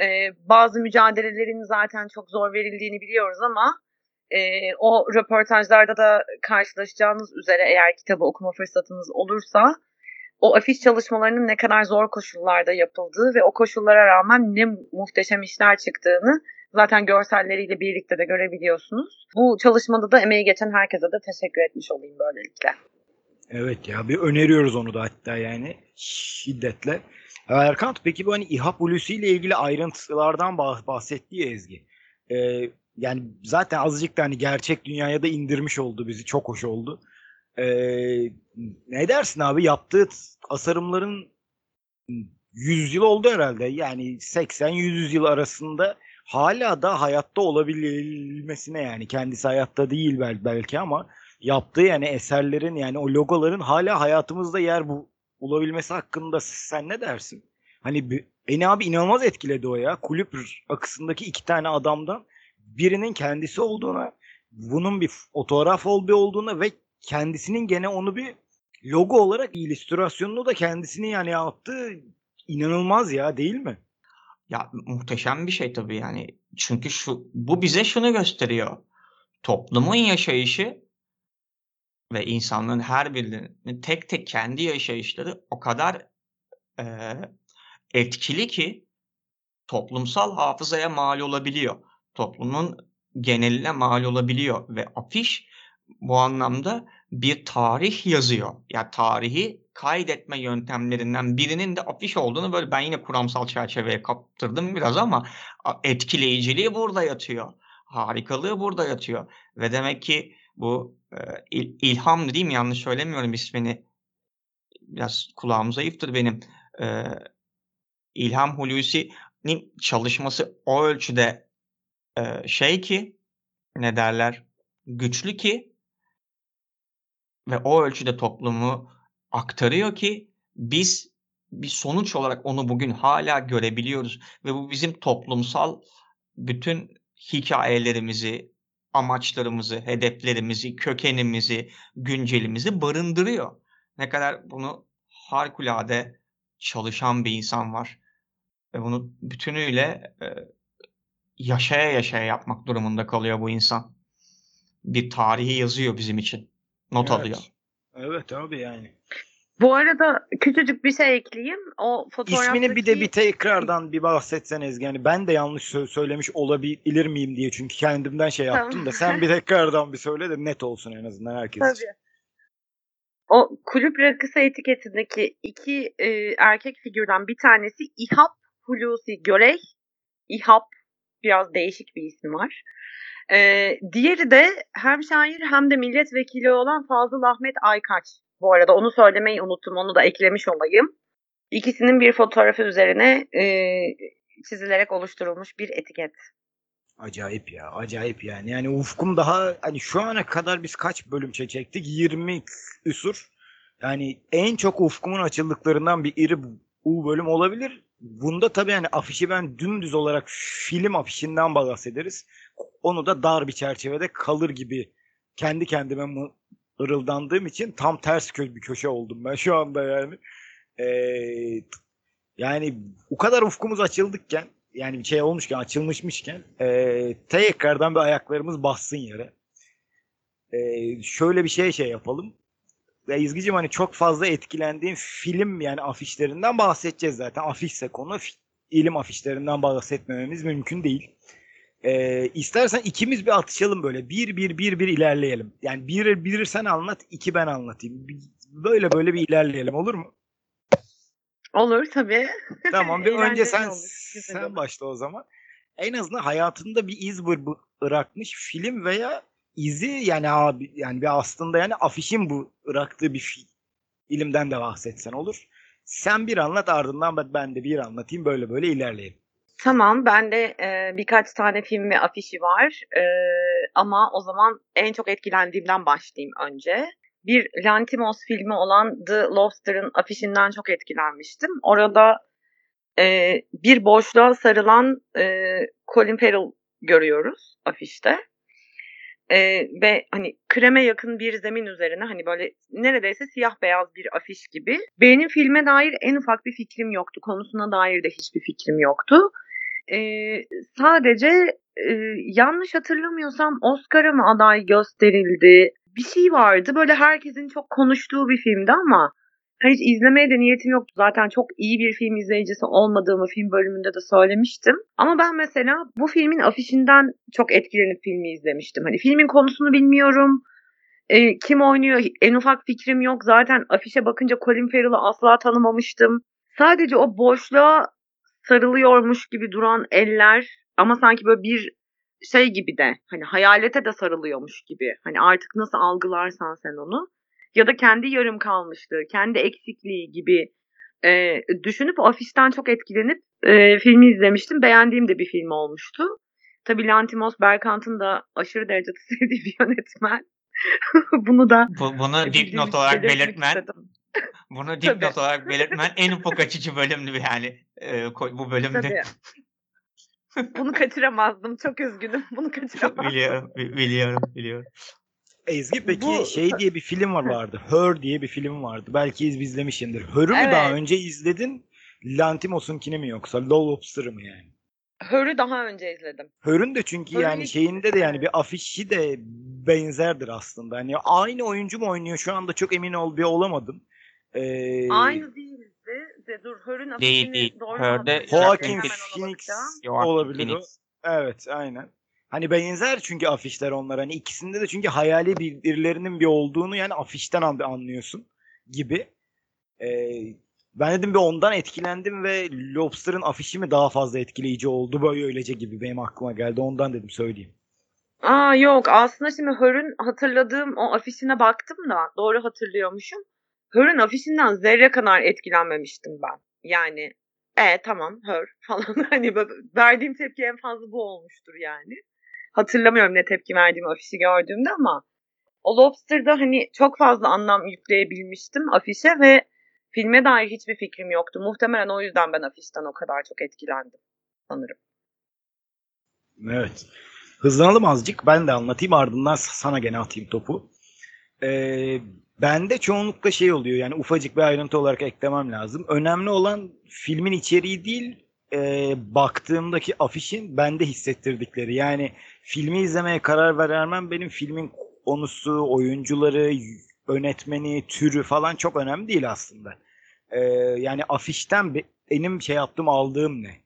E, bazı mücadelelerin zaten çok zor verildiğini biliyoruz ama e, o röportajlarda da karşılaşacağınız üzere eğer kitabı okuma fırsatınız olursa o afiş çalışmalarının ne kadar zor koşullarda yapıldığı ve o koşullara rağmen ne muhteşem işler çıktığını zaten görselleriyle birlikte de görebiliyorsunuz. Bu çalışmada da emeği geçen herkese de teşekkür etmiş olayım böylelikle. Evet ya bir öneriyoruz onu da hatta yani şiddetle. Erkan peki bu hani İHA Hulusi ile ilgili ayrıntılardan bah- bahsetti ya Ezgi. Ee, yani zaten azıcık da hani gerçek dünyaya da indirmiş oldu bizi. Çok hoş oldu. Ee, ne dersin abi yaptığı tasarımların 100 yıl oldu herhalde. Yani 80-100 yıl arasında hala da hayatta olabilmesine yani kendisi hayatta değil bel- belki ama yaptığı yani eserlerin yani o logoların hala hayatımızda yer bu bulabilmesi hakkında sen ne dersin? Hani beni abi inanılmaz etkiledi o ya. Kulüp akısındaki iki tane adamdan birinin kendisi olduğuna, bunun bir fotoğraf olduğu olduğuna ve kendisinin gene onu bir logo olarak illüstrasyonunu da kendisinin yani yaptığı inanılmaz ya değil mi? Ya muhteşem bir şey tabii yani. Çünkü şu bu bize şunu gösteriyor. Toplumun yaşayışı ve insanların her birinin tek tek kendi yaşayışları o kadar eee, etkili ki toplumsal hafızaya mal olabiliyor. Toplumun geneline mal olabiliyor ve afiş bu anlamda bir tarih yazıyor. Ya tarihi kaydetme yöntemlerinden birinin de afiş olduğunu böyle ben yine kuramsal çerçeveye kaptırdım biraz ama etkileyiciliği burada yatıyor. Harikalığı burada yatıyor. Ve demek ki bu e, İl- İlham değil mi? Yanlış söylemiyorum ismini. Biraz kulağım zayıftır benim. E, İlham Hulusi'nin çalışması o ölçüde e, şey ki ne derler güçlü ki ve o ölçüde toplumu aktarıyor ki biz bir sonuç olarak onu bugün hala görebiliyoruz ve bu bizim toplumsal bütün hikayelerimizi, amaçlarımızı, hedeflerimizi, kökenimizi, güncelimizi barındırıyor. Ne kadar bunu harikulade çalışan bir insan var ve bunu bütünüyle e, yaşaya yaşaya yapmak durumunda kalıyor bu insan. Bir tarihi yazıyor bizim için. Not Evet. alıyor. Evet abi yani. Bu arada küçücük bir şey ekleyeyim. O fotoğraftaki... İsmini bir de bir (laughs) tekrardan bir bahsetsen Ezgi. Yani ben de yanlış sö- söylemiş olabilir miyim diye çünkü kendimden şey yaptım Tamam. da sen bir tekrardan bir söyle de net olsun en azından herkes için. Tabii. O kulüp rakısı etiketindeki iki e, erkek figürden bir tanesi İhap Hulusi Görey. İhap biraz değişik bir ismi var. E, diğeri de hem şair hem de milletvekili olan Fazıl Ahmet Aykaç. Bu arada onu söylemeyi unuttum. Onu da eklemiş olayım. İkisinin bir fotoğrafı üzerine e, çizilerek oluşturulmuş bir etiket. Acayip ya, acayip yani. Yani ufkum daha hani şu ana kadar biz kaç bölüm çe- çektik? 20 üsur. Yani en çok ufkumun açıldıklarından bir iri bu bölüm olabilir. Bunda tabii yani afişi ben dümdüz olarak film afişinden bahsederiz. Onu da dar bir çerçevede kalır gibi kendi kendime mı ırıldandığım için tam ters kö bir köşe oldum ben şu anda yani. Ee, yani o kadar ufkumuz açıldıkken yani bir şey olmuşken açılmışmışken e, tekrardan bir ayaklarımız bassın yere. E, şöyle bir şey şey yapalım. Ve İzgicim hani çok fazla etkilendiğim film yani afişlerinden bahsedeceğiz zaten. Afişse konu ilim afişlerinden bahsetmememiz mümkün değil. Ee, istersen ikimiz bir atışalım böyle. Bir bir bir bir ilerleyelim. Yani bir bir sen anlat, iki ben anlatayım. Böyle böyle bir ilerleyelim olur mu? Olur tabii. Tamam bir (laughs) önce sen olur, sen olur. başla o zaman. En azından hayatında bir iz bır- bırakmış film veya izi yani abi yani bir aslında yani afişin bu bıraktığı bir fi- filmden de bahsetsen olur. Sen bir anlat ardından ben, ben de bir anlatayım böyle böyle ilerleyelim. Tamam, bende e, birkaç tane film ve afişi var. E, ama o zaman en çok etkilendiğimden başlayayım önce. Bir Lantimos filmi olan The Lobster'ın afişinden çok etkilenmiştim. Orada e, bir boşluğa sarılan e, Colin Farrell görüyoruz afişte. E, ve hani kreme yakın bir zemin üzerine hani böyle neredeyse siyah beyaz bir afiş gibi. Benim filme dair en ufak bir fikrim yoktu. Konusuna dair de hiçbir fikrim yoktu. Ee, sadece e, yanlış hatırlamıyorsam Oscar'a mı aday gösterildi? Bir şey vardı. Böyle herkesin çok konuştuğu bir filmdi ama hiç izlemeye de niyetim yoktu. Zaten çok iyi bir film izleyicisi olmadığımı film bölümünde de söylemiştim. Ama ben mesela bu filmin afişinden çok etkilenip filmi izlemiştim. Hani filmin konusunu bilmiyorum. E, kim oynuyor en ufak fikrim yok. Zaten afişe bakınca Colin Farrell'ı asla tanımamıştım. Sadece o boşluğa sarılıyormuş gibi duran eller ama sanki böyle bir şey gibi de hani hayalete de sarılıyormuş gibi. Hani artık nasıl algılarsan sen onu ya da kendi yarım kalmışlığı, kendi eksikliği gibi e, düşünüp o afişten çok etkilenip e, filmi izlemiştim. Beğendiğim de bir film olmuştu. Tabii Lantimos Berkant'ın da aşırı derecede (laughs) sevdiği bir yönetmen. (laughs) Bunu da Bu, bunu dipnot olarak belirtmen, istedim. bunu (laughs) dipnot olarak belirtmen en ufak açıcı bölümdü yani e, bu bölümde. Tabii. Bunu kaçıramazdım. Çok üzgünüm. Bunu kaçıramazdım. biliyorum, bi- biliyorum, biliyorum. Ezgi peki Bu- şey diye bir film var vardı. Her diye bir film vardı. Belki iz- izlemişsindir. Her'ü mü Evet. daha önce izledin? Lantimos'unkini mi yoksa Low Lobster'ı mı yani? Hör'ü daha önce izledim. Hör'ün de çünkü Hör'ün yani şeyinde de yani bir afişi de benzerdir aslında. Hani aynı oyuncu mu oynuyor şu anda çok emin ol bir olamadım. Ee, Aynı değildi. De, dur Hör'ün Değil, afişini değil. doğru mu Hör'de? Joaquin Phoenix olabilir. Phoenix. Evet aynen. Hani benzer çünkü afişler onlar. Hani ikisinde de çünkü hayali bir- birilerinin bir olduğunu yani afişten an- anlıyorsun gibi. Ee, ben dedim bir ondan etkilendim ve Lobster'ın afişi mi daha fazla etkileyici oldu böyle öylece gibi benim aklıma geldi. Ondan dedim söyleyeyim. Aa yok aslında şimdi Hör'ün hatırladığım o afişine baktım da doğru hatırlıyormuşum. Hör'ün afişinden zerre kadar etkilenmemiştim ben. Yani e tamam Hör (laughs) falan hani verdiğim tepki en fazla bu olmuştur yani. Hatırlamıyorum ne tepki verdiğimi afişi gördüğümde ama o Lobster'da hani çok fazla anlam yükleyebilmiştim afişe ve filme dair hiçbir fikrim yoktu. Muhtemelen o yüzden ben afişten o kadar çok etkilendim sanırım. Evet. Hızlanalım azıcık. Ben de anlatayım ardından sana gene atayım topu. Ee, bende çoğunlukla şey oluyor yani ufacık bir ayrıntı olarak eklemem lazım. Önemli olan filmin içeriği değil e, baktığımdaki afişin bende hissettirdikleri. Yani filmi izlemeye karar vermem benim filmin konusu, oyuncuları, yönetmeni, türü falan çok önemli değil aslında. Ee, yani afişten be- benim şey yaptığım aldığım ne?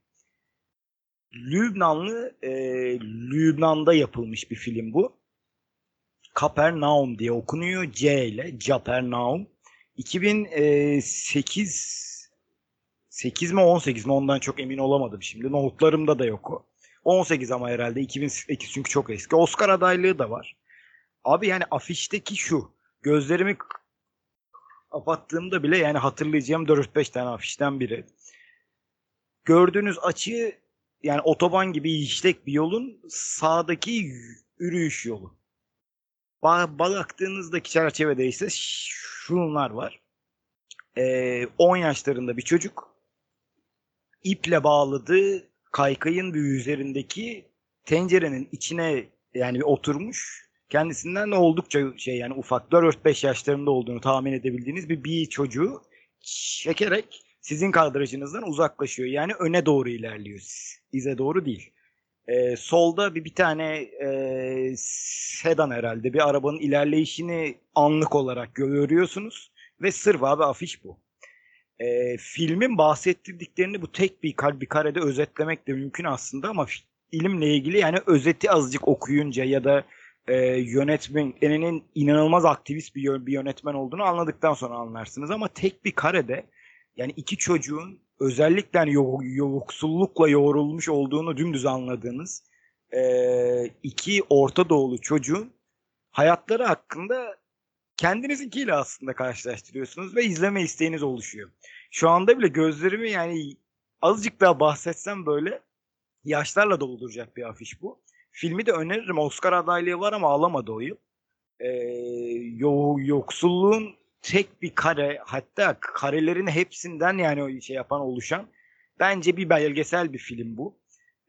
Lübnanlı e, Lübnan'da yapılmış bir film bu. Kapernaum diye okunuyor. C ile Capernaum. 2008 8 mi 18 mi ondan çok emin olamadım şimdi. Notlarımda da yok o. 18 ama herhalde 2008 çünkü çok eski. Oscar adaylığı da var. Abi yani afişteki şu. Gözlerimi kapattığımda bile yani hatırlayacağım 4-5 tane afişten biri. Gördüğünüz açı yani otoban gibi işlek bir yolun sağdaki yürüyüş yolu. Ba- Baktığınızdaki çerçevede ise şunlar var. Ee, 10 yaşlarında bir çocuk iple bağladığı kaykayın bir üzerindeki tencerenin içine yani oturmuş. Kendisinden de oldukça şey yani ufak 4-5 yaşlarında olduğunu tahmin edebildiğiniz bir bir çocuğu çekerek sizin kadrajınızdan uzaklaşıyor. Yani öne doğru ilerliyor. İze doğru değil. Ee, solda bir bir tane e, sedan herhalde bir arabanın ilerleyişini anlık olarak görüyorsunuz ve sırf abi afiş bu. Ee, filmin bahsettirdiklerini bu tek bir kar bir karede özetlemek de mümkün aslında ama ilimle ilgili yani özeti azıcık okuyunca ya da e, yönetmeninin inanılmaz aktivist bir, bir yönetmen olduğunu anladıktan sonra anlarsınız. Ama tek bir karede yani iki çocuğun özellikle hani yo- yoksullukla yoğrulmuş olduğunu dümdüz anladığınız e, iki Orta Doğulu çocuğun hayatları hakkında kendinizinkiyle aslında karşılaştırıyorsunuz ve izleme isteğiniz oluşuyor. Şu anda bile gözlerimi yani azıcık daha bahsetsem böyle yaşlarla dolduracak bir afiş bu. Filmi de öneririm. Oscar adaylığı var ama alamadı o yıl. Ee, yo- yoksulluğun tek bir kare hatta karelerin hepsinden yani o şey yapan oluşan bence bir belgesel bir film bu.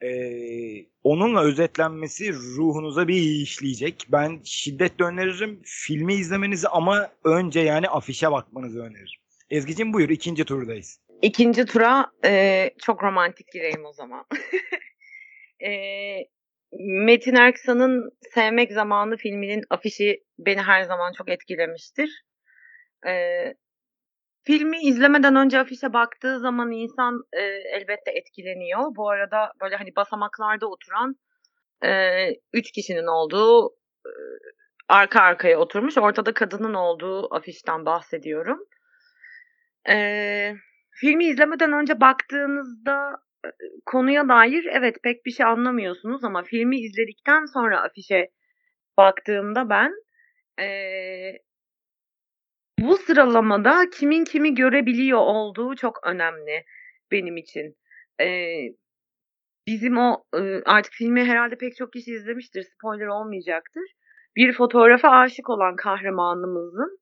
Ee, onunla özetlenmesi ruhunuza bir iyi işleyecek. Ben şiddetle öneririm filmi izlemenizi ama önce yani afişe bakmanızı öneririm. Ezgi'cim buyur ikinci turdayız. İkinci tura e, çok romantik gireyim o zaman. (laughs) e, Metin Erksan'ın Sevmek Zamanı filminin afişi beni her zaman çok etkilemiştir. E, filmi izlemeden önce afişe baktığı zaman insan e, elbette etkileniyor. Bu arada böyle hani basamaklarda oturan e, üç kişinin olduğu e, arka arkaya oturmuş ortada kadının olduğu afişten bahsediyorum. Eee filmi izlemeden önce baktığınızda e, konuya dair evet pek bir şey anlamıyorsunuz ama filmi izledikten sonra afişe baktığımda ben eee, bu sıralamada kimin kimi görebiliyor olduğu çok önemli benim için. Eee, bizim o artık filmi herhalde pek çok kişi izlemiştir spoiler olmayacaktır. Bir fotoğrafa aşık olan kahramanımızın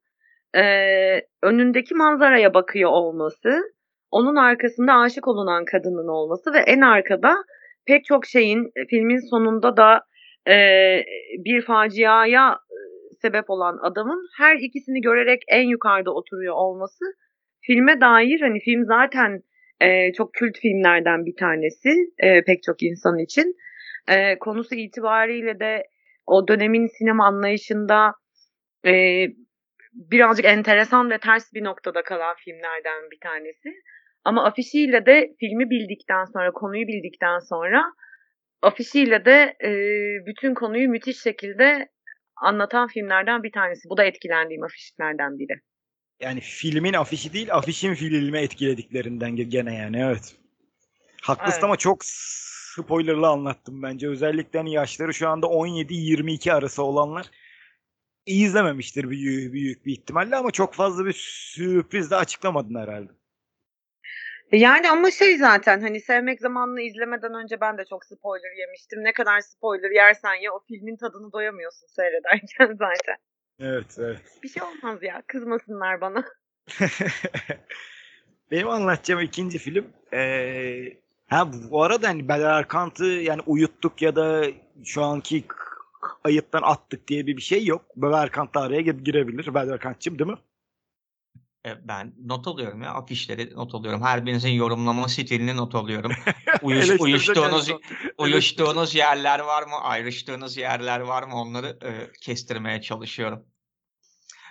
eee, önündeki manzaraya bakıyor olması, onun arkasında aşık olunan kadının olması ve en arkada pek çok şeyin e, filmin sonunda da eee, bir faciaya sebep olan adamın her ikisini görerek en yukarıda oturuyor olması filme dair hani film zaten e, çok kült filmlerden bir tanesi e, pek çok insan için. E, konusu itibariyle de o dönemin sinema anlayışında e, birazcık enteresan ve ters bir noktada kalan filmlerden bir tanesi. Ama afişiyle de filmi bildikten sonra, konuyu bildikten sonra afişiyle de e, bütün konuyu müthiş şekilde anlatan filmlerden bir tanesi. Bu da etkilendiğim afişlerden biri. Yani filmin afişi değil afişin filmi etkilediklerinden ge- gene yani evet. Haklısın Evet. ama çok spoilerlı anlattım bence. Özellikle hani yaşları şu anda 17-22 arası olanlar izlememiştir büyük, büyük bir ihtimalle ama çok fazla bir sürpriz de açıklamadın herhalde. Yani ama şey zaten hani sevmek zamanını izlemeden önce ben de çok spoiler yemiştim. Ne kadar spoiler yersen ya o filmin tadını doyamıyorsun seyrederken (laughs) zaten. Evet evet. Bir şey olmaz ya kızmasınlar bana. (laughs) Benim anlatacağım ikinci film eee ha bu arada hani Bel Erkant'ı yani uyuttuk ya da şu anki kayıttan attık diye bir bir şey yok. Bel Erkant da araya gi- girebilir. Bel Erkant'cığım değil mi? E, ben not alıyorum ya afişleri not alıyorum. Her birinizin yorumlama stilini not alıyorum. (laughs) Uyuş, uyuştuğunuz uyuştuğunuz yerler var mı? Ayrıştığınız yerler var mı? Onları e, kestirmeye çalışıyorum.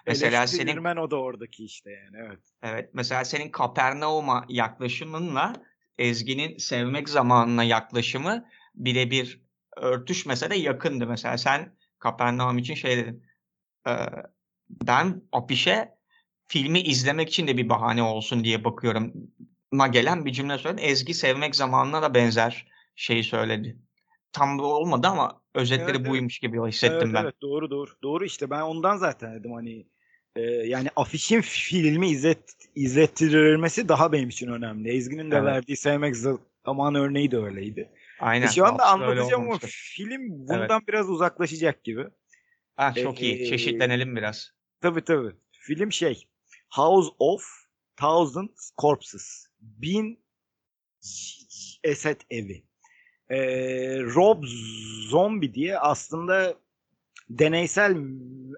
Mesela senin o da oradaki işte yani evet. evet mesela senin Kapernaum'a yaklaşımınla Ezgi'nin sevmek zamanına yaklaşımı birebir örtüşmese de yakındı. Mesela sen Kapernaum için şey dedin. e, ben afişe filmi izlemek için de bir bahane olsun diye bakıyorum. Ma gelen bir cümle söyledin. Ezgi sevmek zamanına da benzer şeyi söyledi. Tam bu olmadı ama özetleri Evet, evet. buymuş gibi hissettim evet, ben. Evet doğru doğru. Doğru işte ben ondan zaten dedim hani e, yani afişin filmi izlet, izlettirilmesi daha benim için önemli. Ezgi'nin de Evet. verdiği sevmek zaman örneği de öyleydi. Aynen. E şu anda aslında anlatacağım ama film bundan biraz uzaklaşacak gibi. Ah, çok iyi. Ee, Çeşitlenelim biraz. Tabii tabii. Film şey House of Thousand Corpses. Bin Esed Evi. Ee, Rob Zombie diye aslında deneysel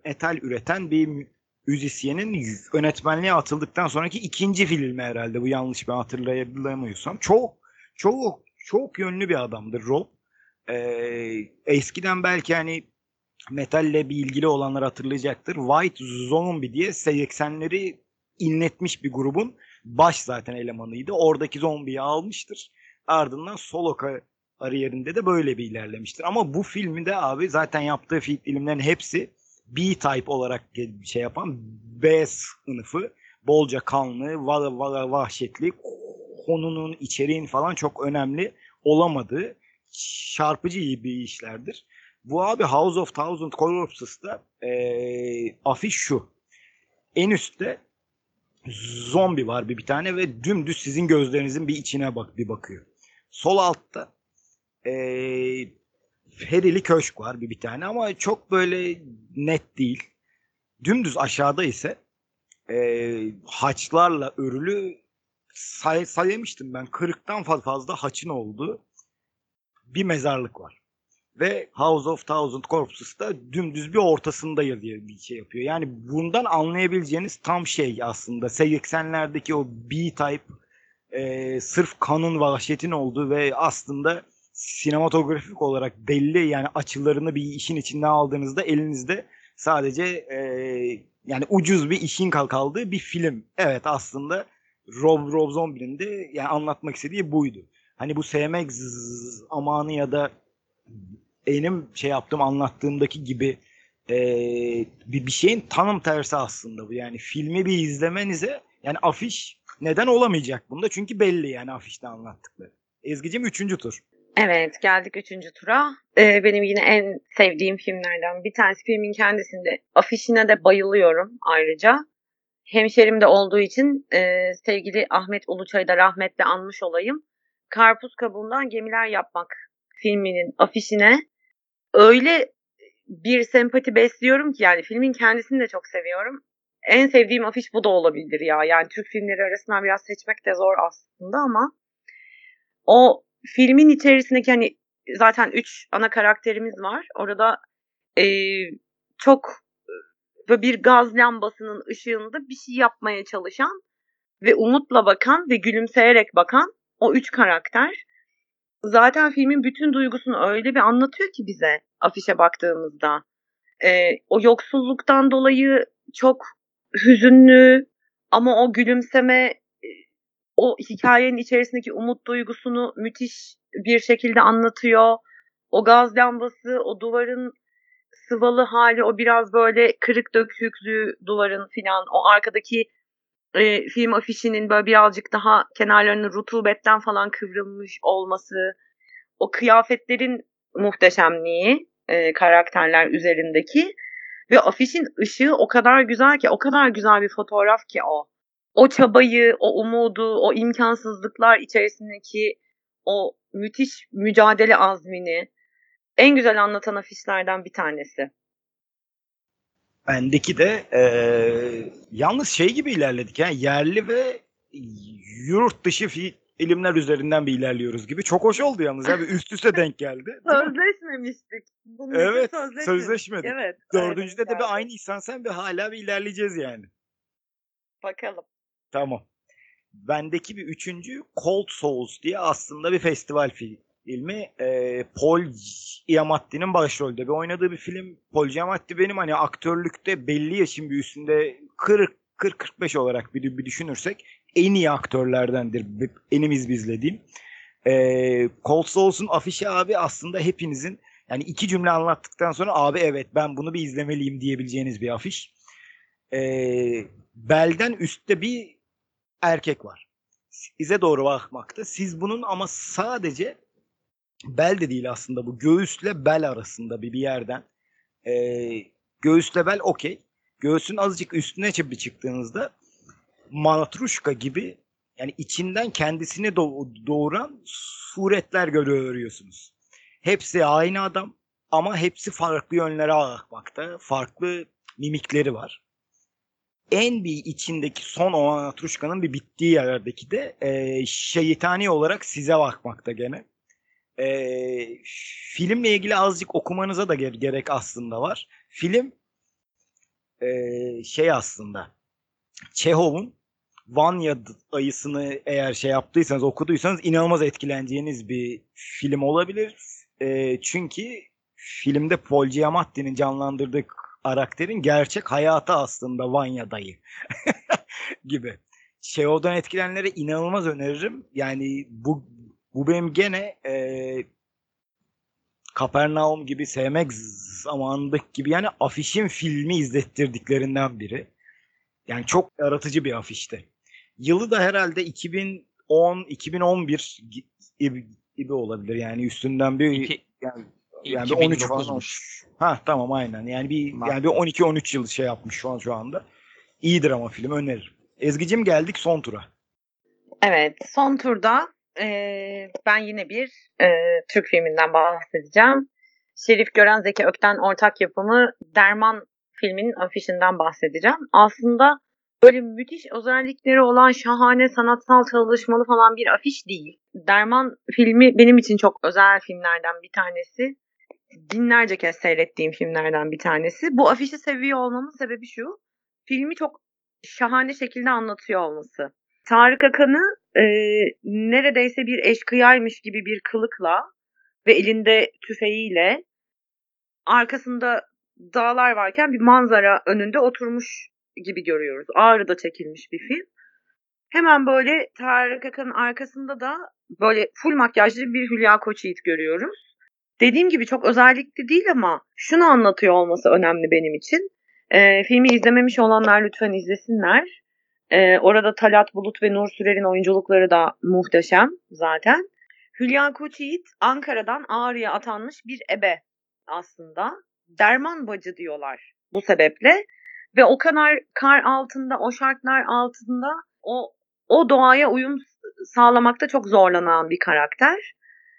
metal üreten bir müzisyenin yönetmenliğe atıldıktan sonraki ikinci filmi herhalde bu yanlış ben hatırlayamıyorsam. Çok çok çok yönlü bir adamdır Rob. Ee, eskiden belki hani metalle bir ilgili olanlar hatırlayacaktır. White Zombie diye 80'leri inletmiş bir grubun baş zaten elemanıydı. Oradaki zombiyi almıştır. Ardından solo kariyerinde de böyle bir ilerlemiştir. Ama bu filmi de abi zaten yaptığı filmlerin hepsi B-type olarak şey yapan B sınıfı bolca kanlı, va- va- vahşetli, konunun, içeriğin falan çok önemli olamadığı çarpıcı iyi bir işlerdir. Bu abi House of Thousand Corpses'da ee, afiş şu. En üstte zombi var bir, bir tane ve dümdüz sizin gözlerinizin bir içine bak bir bakıyor. Sol altta ee, Ferili köşk var bir, bir tane ama çok böyle net değil. Dümdüz aşağıda ise e, haçlarla örülü say, saymıştım ben. Kırıktan fazla haçın olduğu bir mezarlık var. Ve House of Thousand Corpses'da dümdüz bir ortasında yazıyor bir şey yapıyor. Yani bundan anlayabileceğiniz tam şey aslında. 80'lerdeki o B-type e, sırf kanın vahşetin olduğu ve aslında sinematografik olarak belli yani açılarını bir işin içinde aldığınızda elinizde sadece e, yani ucuz bir işin kaldığı bir film. Evet aslında Rob, Rob Zombie'nin de yani anlatmak istediği buydu. Hani bu sevmek amanı ya da benim şey yaptığım anlattığımdaki gibi e, bir, bir şeyin tanım tersi aslında bu. Yani filmi bir izlemenize yani afiş neden olamayacak bunda? Çünkü belli yani afişte anlattıkları. Ezgi'cim üçüncü tur. Evet geldik üçüncü tura. Ee, benim yine en sevdiğim filmlerden bir tanesi filmin kendisinde. Afişine de bayılıyorum ayrıca. Hemşerim de olduğu için e, sevgili Ahmet Uluçay'ı da rahmetle anmış olayım. Karpuz kabuğundan gemiler yapmak filminin afişine öyle bir sempati besliyorum ki yani filmin kendisini de çok seviyorum. En sevdiğim afiş bu da olabilir ya. Yani Türk filmleri arasından biraz seçmek de zor aslında ama o filmin içerisindeki hani zaten üç ana karakterimiz var. Orada e, çok böyle bir gaz lambasının ışığında bir şey yapmaya çalışan ve umutla bakan ve gülümseyerek bakan o üç karakter. Zaten filmin bütün duygusunu öyle bir anlatıyor ki bize afişe baktığımızda. E, o yoksulluktan dolayı çok hüzünlü ama o gülümseme o hikayenin içerisindeki umut duygusunu müthiş bir şekilde anlatıyor. O gaz lambası, o duvarın sıvalı hali, o biraz böyle kırık döküklüğü duvarın filan, o arkadaki e, film afişinin böyle birazcık daha kenarlarının rutubetten falan kıvrılmış olması, o kıyafetlerin muhteşemliği e, karakterler üzerindeki ve afişin ışığı o kadar güzel ki, o kadar güzel bir fotoğraf ki o o çabayı, o umudu, o imkansızlıklar içerisindeki o müthiş mücadele azmini en güzel anlatan afişlerden bir tanesi. Bendeki de e, yalnız şey gibi ilerledik. Yani yerli ve yurt dışı filmler üzerinden bir ilerliyoruz gibi. Çok hoş oldu yalnız. Abi üst üste denk geldi. Sözleşmemiştik. Bunun evet, sözleşmedik. sözleşmedik. Evet. Dördüncüde de bir yani. aynı insan sen bir hala bir ilerleyeceğiz yani. Bakalım. Tamam. Bendeki bir üçüncü Cold Souls diye aslında bir festival filmi. Ee, Paul Giamatti'nin başrolde bir oynadığı bir film. Paul Giamatti benim hani aktörlükte belli yaşın bir üstünde 40-45 olarak bir, bir düşünürsek en iyi aktörlerdendir. Benim izlediğim. Ee, Cold Souls'un afişi abi aslında hepinizin yani iki cümle anlattıktan sonra abi evet ben bunu bir izlemeliyim diyebileceğiniz bir afiş. Ee, belden üstte bir erkek var. Size doğru bakmakta. Siz bunun ama sadece bel de değil aslında bu göğüsle bel arasında bir, bir yerden. Ee, göğüsle bel okey. Göğsün azıcık üstüne bir çıktığınızda matruşka gibi yani içinden kendisini doğ- doğuran suretler görüyorsunuz. Hepsi aynı adam ama hepsi farklı yönlere bakmakta. Farklı mimikleri var en bir içindeki son o Matruşka'nın bir bittiği yerdeki de e, şeytani olarak size bakmakta gene. E, filmle ilgili azıcık okumanıza da gerek aslında var. Film e, şey aslında Çehov'un Vanya ayısını eğer şey yaptıysanız okuduysanız inanılmaz etkileneceğiniz bir film olabilir. E, çünkü filmde Paul Giamatti'nin canlandırdığı karakterin gerçek hayatı aslında Vanya dayı (laughs) gibi. Şey odan etkilenenlere inanılmaz öneririm. Yani bu bu benim gene e, Kapernaum gibi sevmek zamanındaki gibi yani afişin filmi izlettirdiklerinden biri. Yani çok yaratıcı bir afişti. Yılı da herhalde 2010 2011 gibi, gibi olabilir. Yani üstünden bir İki, yani, yani bir 13 falan 2009'muş. olmuş. Ha tamam aynen. Yani bir yani bir 12 13 yıl şey yapmış şu an şu anda. İyidir ama film öneririm. Ezgi'cim geldik son tura. Evet, son turda eee, ben yine bir eee, Türk filminden bahsedeceğim. Şerif Gören Zeki Ökten ortak yapımı Derman filminin afişinden bahsedeceğim. Aslında böyle müthiş özellikleri olan şahane sanatsal çalışmalı falan bir afiş değil. Derman filmi benim için çok özel filmlerden bir tanesi. Binlerce kez seyrettiğim filmlerden bir tanesi. Bu afişi seviyor olmamın sebebi şu. Filmi çok şahane şekilde anlatıyor olması. Tarık Akan'ı e, neredeyse bir eşkıyaymış gibi bir kılıkla ve elinde tüfeğiyle arkasında dağlar varken bir manzara önünde oturmuş gibi görüyoruz. Ağrı'da çekilmiş bir film. Hemen böyle Tarık Akan'ın arkasında da böyle full makyajlı bir Hülya Koçyiğit görüyoruz. Dediğim gibi çok özellikli değil ama şunu anlatıyor olması önemli benim için. E, filmi izlememiş olanlar lütfen izlesinler. Ee, orada Talat Bulut ve Nur Sürer'in oyunculukları da muhteşem zaten. Hülya Koçyiğit Ankara'dan Ağrı'ya atanmış bir ebe aslında. Derman bacı diyorlar bu sebeple. Ve o kadar kar altında, o şartlar altında o o doğaya uyum sağlamakta çok zorlanan bir karakter.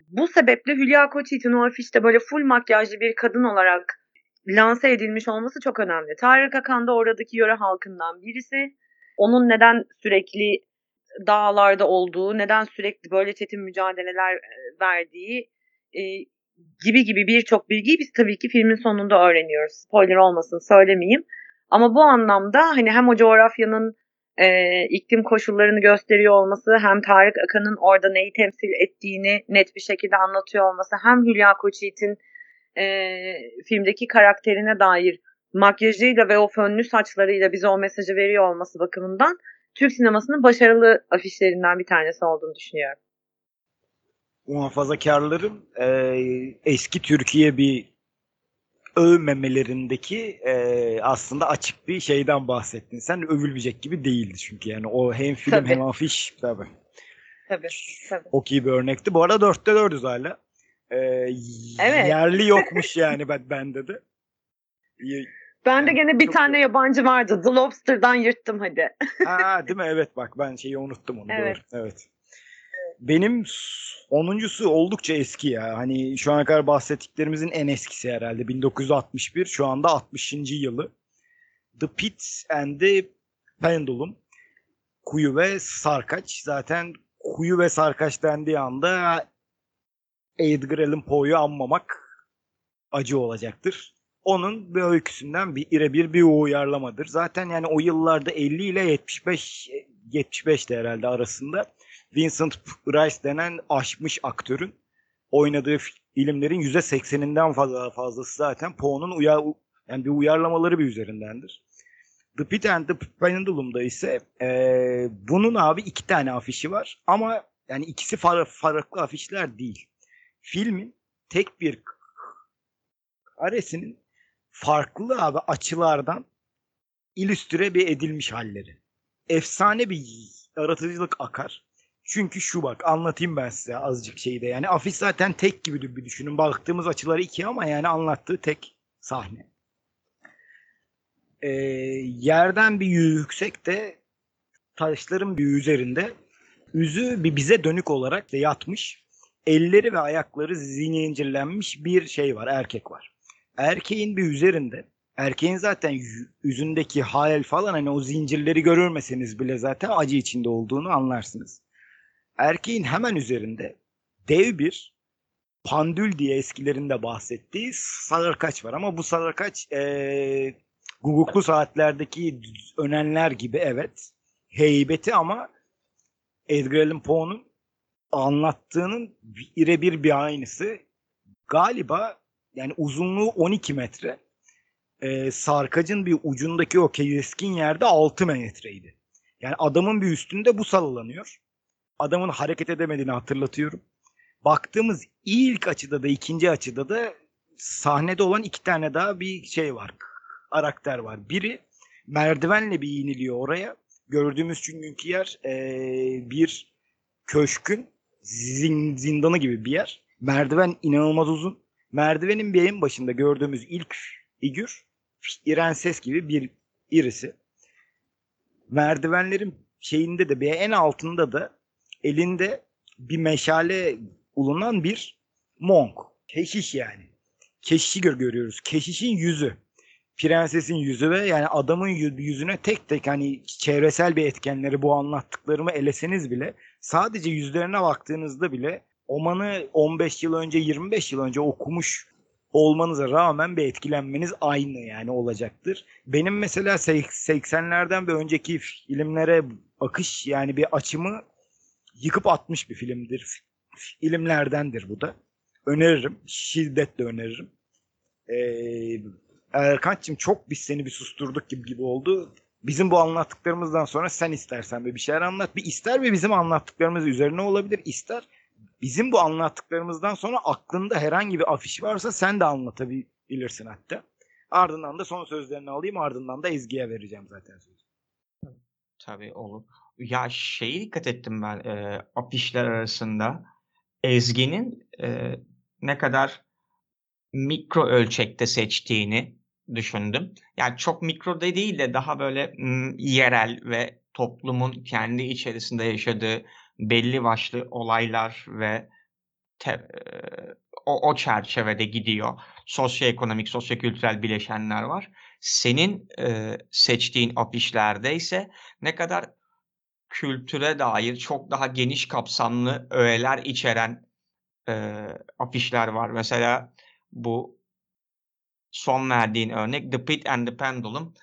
Bu sebeple Hülya Koçyiğit'in o afişte böyle full makyajlı bir kadın olarak lanse edilmiş olması çok önemli. Tarık Akan da oradaki yöre halkından birisi onun neden sürekli dağlarda olduğu, neden sürekli böyle çetin mücadeleler e, verdiği e, gibi gibi birçok bilgiyi biz tabii ki filmin sonunda öğreniyoruz. Spoiler olmasın söylemeyeyim. Ama bu anlamda hani hem o coğrafyanın e, iklim koşullarını gösteriyor olması, hem Tarık Akan'ın orada neyi temsil ettiğini net bir şekilde anlatıyor olması, hem Hülya Koçyiğit'in e, filmdeki karakterine dair makyajıyla ve o fönlü saçlarıyla bize o mesajı veriyor olması bakımından Türk sinemasının başarılı afişlerinden bir tanesi olduğunu düşünüyorum. Muhafazakarların e, eski Türkiye bir övmemelerindeki e, aslında açık bir şeyden bahsettin. Sen övülmeyecek gibi değildi çünkü yani o hem film Tabii. hem afiş tabii. Tabii, tabii. Çok iyi bir örnekti. Bu arada dörtte dördüz hala. E, Evet. Yerli yokmuş yani ben, bende de. Ben de gene bir Çok tane yabancı vardı. The Lobster'dan yırttım hadi. Ha değil mi? Evet bak ben şeyi unuttum onu. Evet. Doğru. Evet. Benim onuncusu oldukça eski ya. Hani şu ana kadar bahsettiklerimizin en eskisi herhalde. 1961. Şu anda 60. yılı. The Pit and the Pendulum. Kuyu ve Sarkaç. Zaten Kuyu ve Sarkaç dendiği anda Edgar Allan Poe'yu anmamak acı olacaktır. Onun bir öyküsünden bir birebir bir uyarlamadır. Zaten yani o yıllarda 50 ile 75 75 de herhalde arasında Vincent Price denen aşmış aktörün oynadığı filmlerin %80'inden fazla fazlası zaten Poe'nun uyar, yani bir uyarlamaları bir üzerindendir. The Pit and the Pendulum'da ise eee, bunun abi iki tane afişi var ama yani ikisi far- farklı afişler değil. Filmin tek bir karesinin farklı abi açılardan illüstre bir edilmiş halleri. Efsane bir yaratıcılık akar. Çünkü şu bak anlatayım ben size azıcık şeyi de. Yani afiş zaten tek gibi bir düşünün. Baktığımız açıları iki ama yani anlattığı tek sahne. Ee, yerden bir yüksekte taşların bir üzerinde yüzü bir bize dönük olarak yatmış. Elleri ve ayakları zincirlenmiş bir şey var. Erkek var. Erkeğin bir üzerinde erkeğin zaten yü- yüzündeki hal falan hani o zincirleri görürmeseniz bile zaten acı içinde olduğunu anlarsınız. Erkeğin hemen üzerinde dev bir pandül diye eskilerinde bahsettiği sarkaç var ama bu sarkaç eee guguklu saatlerdeki önenler gibi evet heybeti ama Edgar Allan Poe'nun anlattığının birebir bir aynısı galiba yani uzunluğu 12 metre. Ee, sarkacın bir ucundaki o keskin yerde 6 metreydi. Yani adamın bir üstünde bu sallanıyor. Adamın hareket edemediğini hatırlatıyorum. Baktığımız ilk açıda da ikinci açıda da sahnede olan iki tane daha bir şey var. Karakter var. Biri merdivenle bir iniliyor oraya. Gördüğümüz çünkü yer ee, bir köşkün zin, zindanı gibi bir yer. Merdiven inanılmaz uzun. Merdivenin bir en başında gördüğümüz ilk figür İrenses gibi bir irisi. Merdivenlerin şeyinde de bir en altında da elinde bir meşale bulunan bir monk. Keşiş yani. Keşişi gör görüyoruz. Keşişin yüzü. Prensesin yüzü ve yani adamın yüzüne tek tek hani çevresel bir etkenleri bu anlattıklarımı eleseniz bile sadece yüzlerine baktığınızda bile Oman'ı 15 yıl önce 25 yıl önce okumuş olmanıza rağmen bir etkilenmeniz aynı yani olacaktır. Benim mesela 80'lerden ve önceki filmlere bakış yani bir açımı yıkıp atmış bir filmdir. Filmlerdendir bu da. Öneririm. Şiddetle öneririm. Ee, Erkan'cığım çok biz seni bir susturduk gibi gibi oldu. Bizim bu anlattıklarımızdan sonra sen istersen bir şeyler anlat. Bir ister ve bizim anlattıklarımız üzerine olabilir. ister bizim bu anlattıklarımızdan sonra aklında herhangi bir afiş varsa sen de anlatabilirsin hatta. Ardından da son sözlerini alayım ardından da Ezgi'ye vereceğim zaten sözü. Tabii olur. Ya şeyi dikkat ettim ben e, afişler arasında Ezgi'nin e, ne kadar mikro ölçekte seçtiğini düşündüm. Yani çok mikro da değil de daha böyle m, yerel ve toplumun kendi içerisinde yaşadığı belli başlı olaylar ve te, o, o çerçevede gidiyor. Sosyoekonomik, sosyokültürel bileşenler var. Senin e, seçtiğin afişlerde ise ne kadar kültüre dair çok daha geniş kapsamlı öğeler içeren e, afişler var. Mesela bu son verdiğin örnek The Pit and the Pendulum.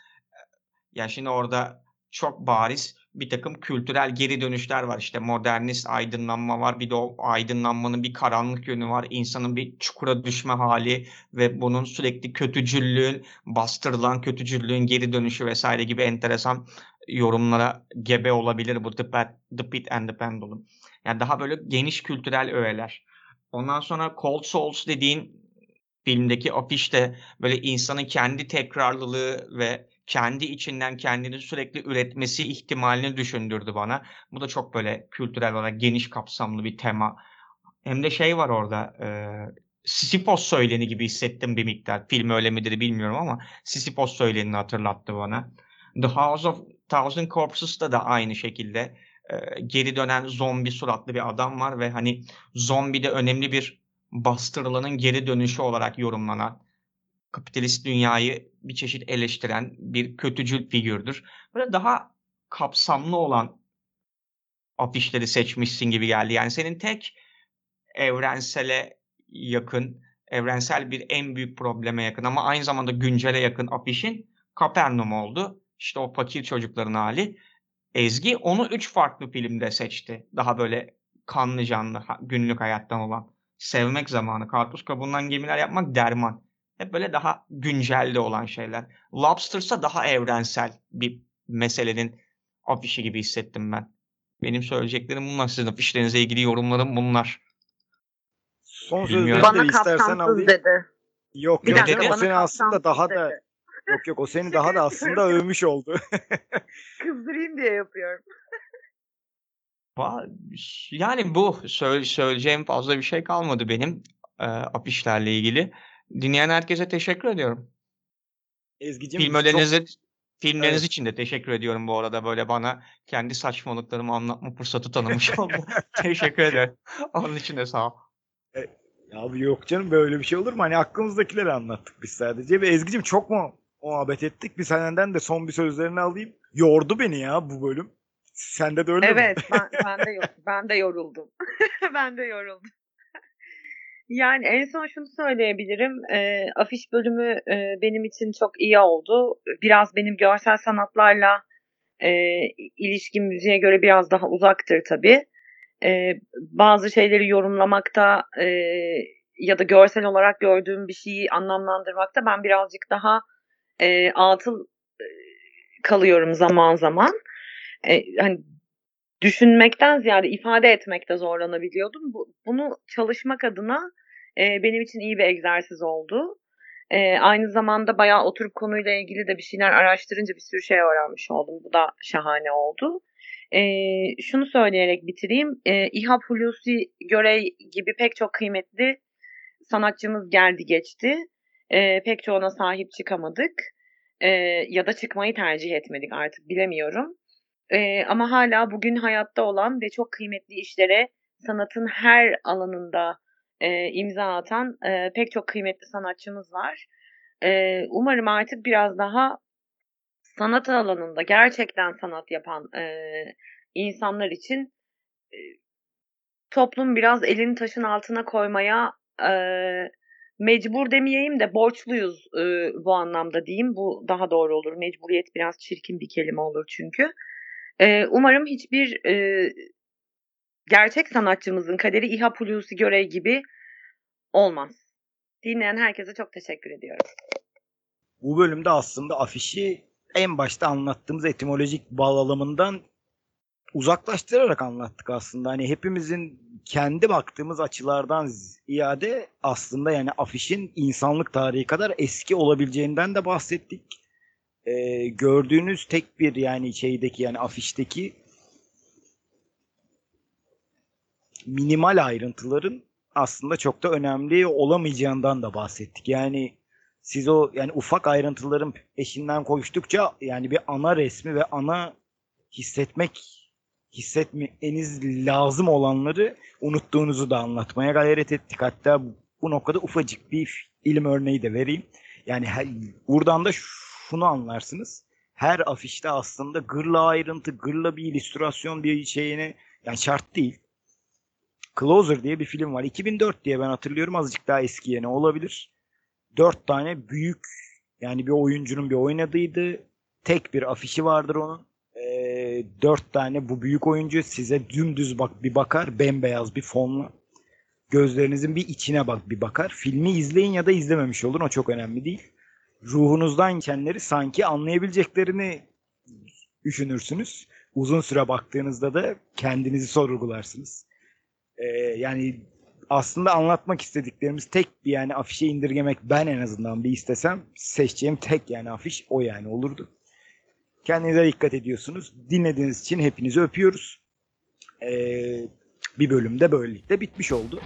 Yani şimdi orada çok bariz bir takım kültürel geri dönüşler var. İşte modernist aydınlanma var. Bir de o aydınlanmanın bir karanlık yönü var. İnsanın bir çukura düşme hali ve bunun sürekli kötücüllüğün, bastırılan kötücüllüğün geri dönüşü vesaire gibi enteresan yorumlara gebe olabilir bu The, Pit, the Pit and the Pendulum. Yani daha böyle geniş kültürel öğeler. Ondan sonra Cold Souls dediğin filmdeki afişte böyle insanın kendi tekrarlılığı ve kendi içinden kendini sürekli üretmesi ihtimalini düşündürdü bana. Bu da çok böyle kültürel olarak geniş kapsamlı bir tema. Hem de şey var orada e, Sisyphos söyleni gibi hissettim bir miktar. Film öyle midir bilmiyorum ama Sisyphos söylenini hatırlattı bana. The House of Thousand Corpses'ta da aynı şekilde e, geri dönen zombi suratlı bir adam var ve hani zombi de önemli bir bastırılanın geri dönüşü olarak yorumlanan kapitalist dünyayı bir çeşit eleştiren bir kötücül figürdür. Böyle daha kapsamlı olan afişleri seçmişsin gibi geldi. Yani senin tek evrensele yakın, evrensel bir en büyük probleme yakın ama aynı zamanda güncele yakın afişin Kapernaum oldu. İşte o fakir çocukların hali. Ezgi onu üç farklı filmde seçti. Daha böyle kanlı canlı günlük hayattan olan. Sevmek zamanı, karpuz kabuğundan gemiler yapmak derman. Hep böyle daha güncelde olan şeyler. Lobster'sa daha evrensel bir meselenin afişi gibi hissettim ben. Benim söyleyeceklerim bunlar. Sizin afişlerinize ilgili yorumlarım bunlar. Son sözleri de istersen alayım. dedi. Yok Bir yok dakika, canım, o seni aslında daha dedi. da yok yok o seni daha da aslında övmüş oldu. (laughs) (laughs) Kızdırayım diye yapıyorum. Yani bu söyle, söyleyeceğim fazla bir şey kalmadı benim e, afişlerle ilgili. Dinleyen herkese teşekkür ediyorum. Ezgi'cim Film çok filmleriniz Evet. için de teşekkür ediyorum bu arada. Böyle bana kendi saçmalıklarımı anlatma fırsatı tanımış (laughs) oldu. teşekkür ederim. Onun için de sağ ol. Ya abi yok canım böyle bir şey olur mu? Hani aklımızdakileri anlattık biz sadece. Ve Ezgi'cim çok mu muhabbet ettik? Bir senden de son bir sözlerini alayım. Yordu beni ya bu bölüm. Sende de öyle mi? Evet, ben, (laughs) ben de ben de yoruldum. (laughs) ben de yoruldum. Yani en son şunu söyleyebilirim. E, afiş bölümü e, benim için çok iyi oldu. Biraz benim görsel sanatlarla e, ilişkim müziğe göre biraz daha uzaktır tabii. E, bazı şeyleri yorumlamakta e, ya da görsel olarak gördüğüm bir şeyi anlamlandırmakta ben birazcık daha e, atıl kalıyorum zaman zaman. E, hani düşünmekten ziyade ifade etmekte zorlanabiliyordum. Bu, bunu çalışmak adına e, benim için iyi bir egzersiz oldu. E, aynı zamanda bayağı oturup konuyla ilgili de bir şeyler araştırınca bir sürü şey öğrenmiş oldum. Bu da şahane oldu. E, şunu söyleyerek bitireyim. E, İHA Hulusi Görey gibi pek çok kıymetli sanatçımız geldi geçti. E, pek çoğuna sahip çıkamadık. E, ya da çıkmayı tercih etmedik artık bilemiyorum. E, ama hala bugün hayatta olan ve çok kıymetli işlere sanatın her alanında e, imza atan e, pek çok kıymetli sanatçımız var. E, umarım artık biraz daha sanat alanında gerçekten sanat yapan e, insanlar için e, toplum biraz elini taşın altına koymaya e, mecbur demeyeyim de borçluyuz e, bu anlamda diyeyim. Bu daha doğru olur. Mecburiyet biraz çirkin bir kelime olur çünkü. E, umarım hiçbir e, gerçek sanatçımızın kaderi İHA Hulusi Görey gibi olmaz. Dinleyen herkese çok teşekkür ediyorum. Bu bölümde aslında afişi en başta anlattığımız etimolojik bağlamından uzaklaştırarak anlattık aslında. Hani hepimizin kendi baktığımız açılardan ziyade aslında yani afişin insanlık tarihi kadar eski olabileceğinden de bahsettik. Ee, gördüğünüz tek bir yani şeydeki yani afişteki minimal ayrıntıların aslında çok da önemli olamayacağından da bahsettik. Yani siz o yani ufak ayrıntıların peşinden koştukça yani bir ana resmi ve ana hissetmek hissetmeniz lazım olanları unuttuğunuzu da anlatmaya gayret ettik. Hatta bu noktada ufacık bir ilim örneği de vereyim. Yani her, buradan da şunu anlarsınız. Her afişte aslında gırla ayrıntı, gırla bir illüstrasyon bir şeyine yani şart değil. Closer diye bir film var. 2004 diye ben hatırlıyorum. Azıcık daha eski yeni olabilir. Dört tane büyük yani bir oyuncunun bir oynadığıydı. Tek bir afişi vardır onun. Ee, dört tane bu büyük oyuncu size dümdüz bak bir bakar. Bembeyaz bir fonla. Gözlerinizin bir içine bak bir bakar. Filmi izleyin ya da izlememiş olun. O çok önemli değil. Ruhunuzdan geçenleri sanki anlayabileceklerini düşünürsünüz. Uzun süre baktığınızda da kendinizi sorgularsınız. Ee, yani aslında anlatmak istediklerimiz tek bir yani afişe indirgemek ben en azından bir istesem seçeceğim tek yani afiş o yani olurdu. Kendinize dikkat ediyorsunuz. Dinlediğiniz için hepinizi öpüyoruz. Ee, bir bölümde böylelikle bitmiş oldu.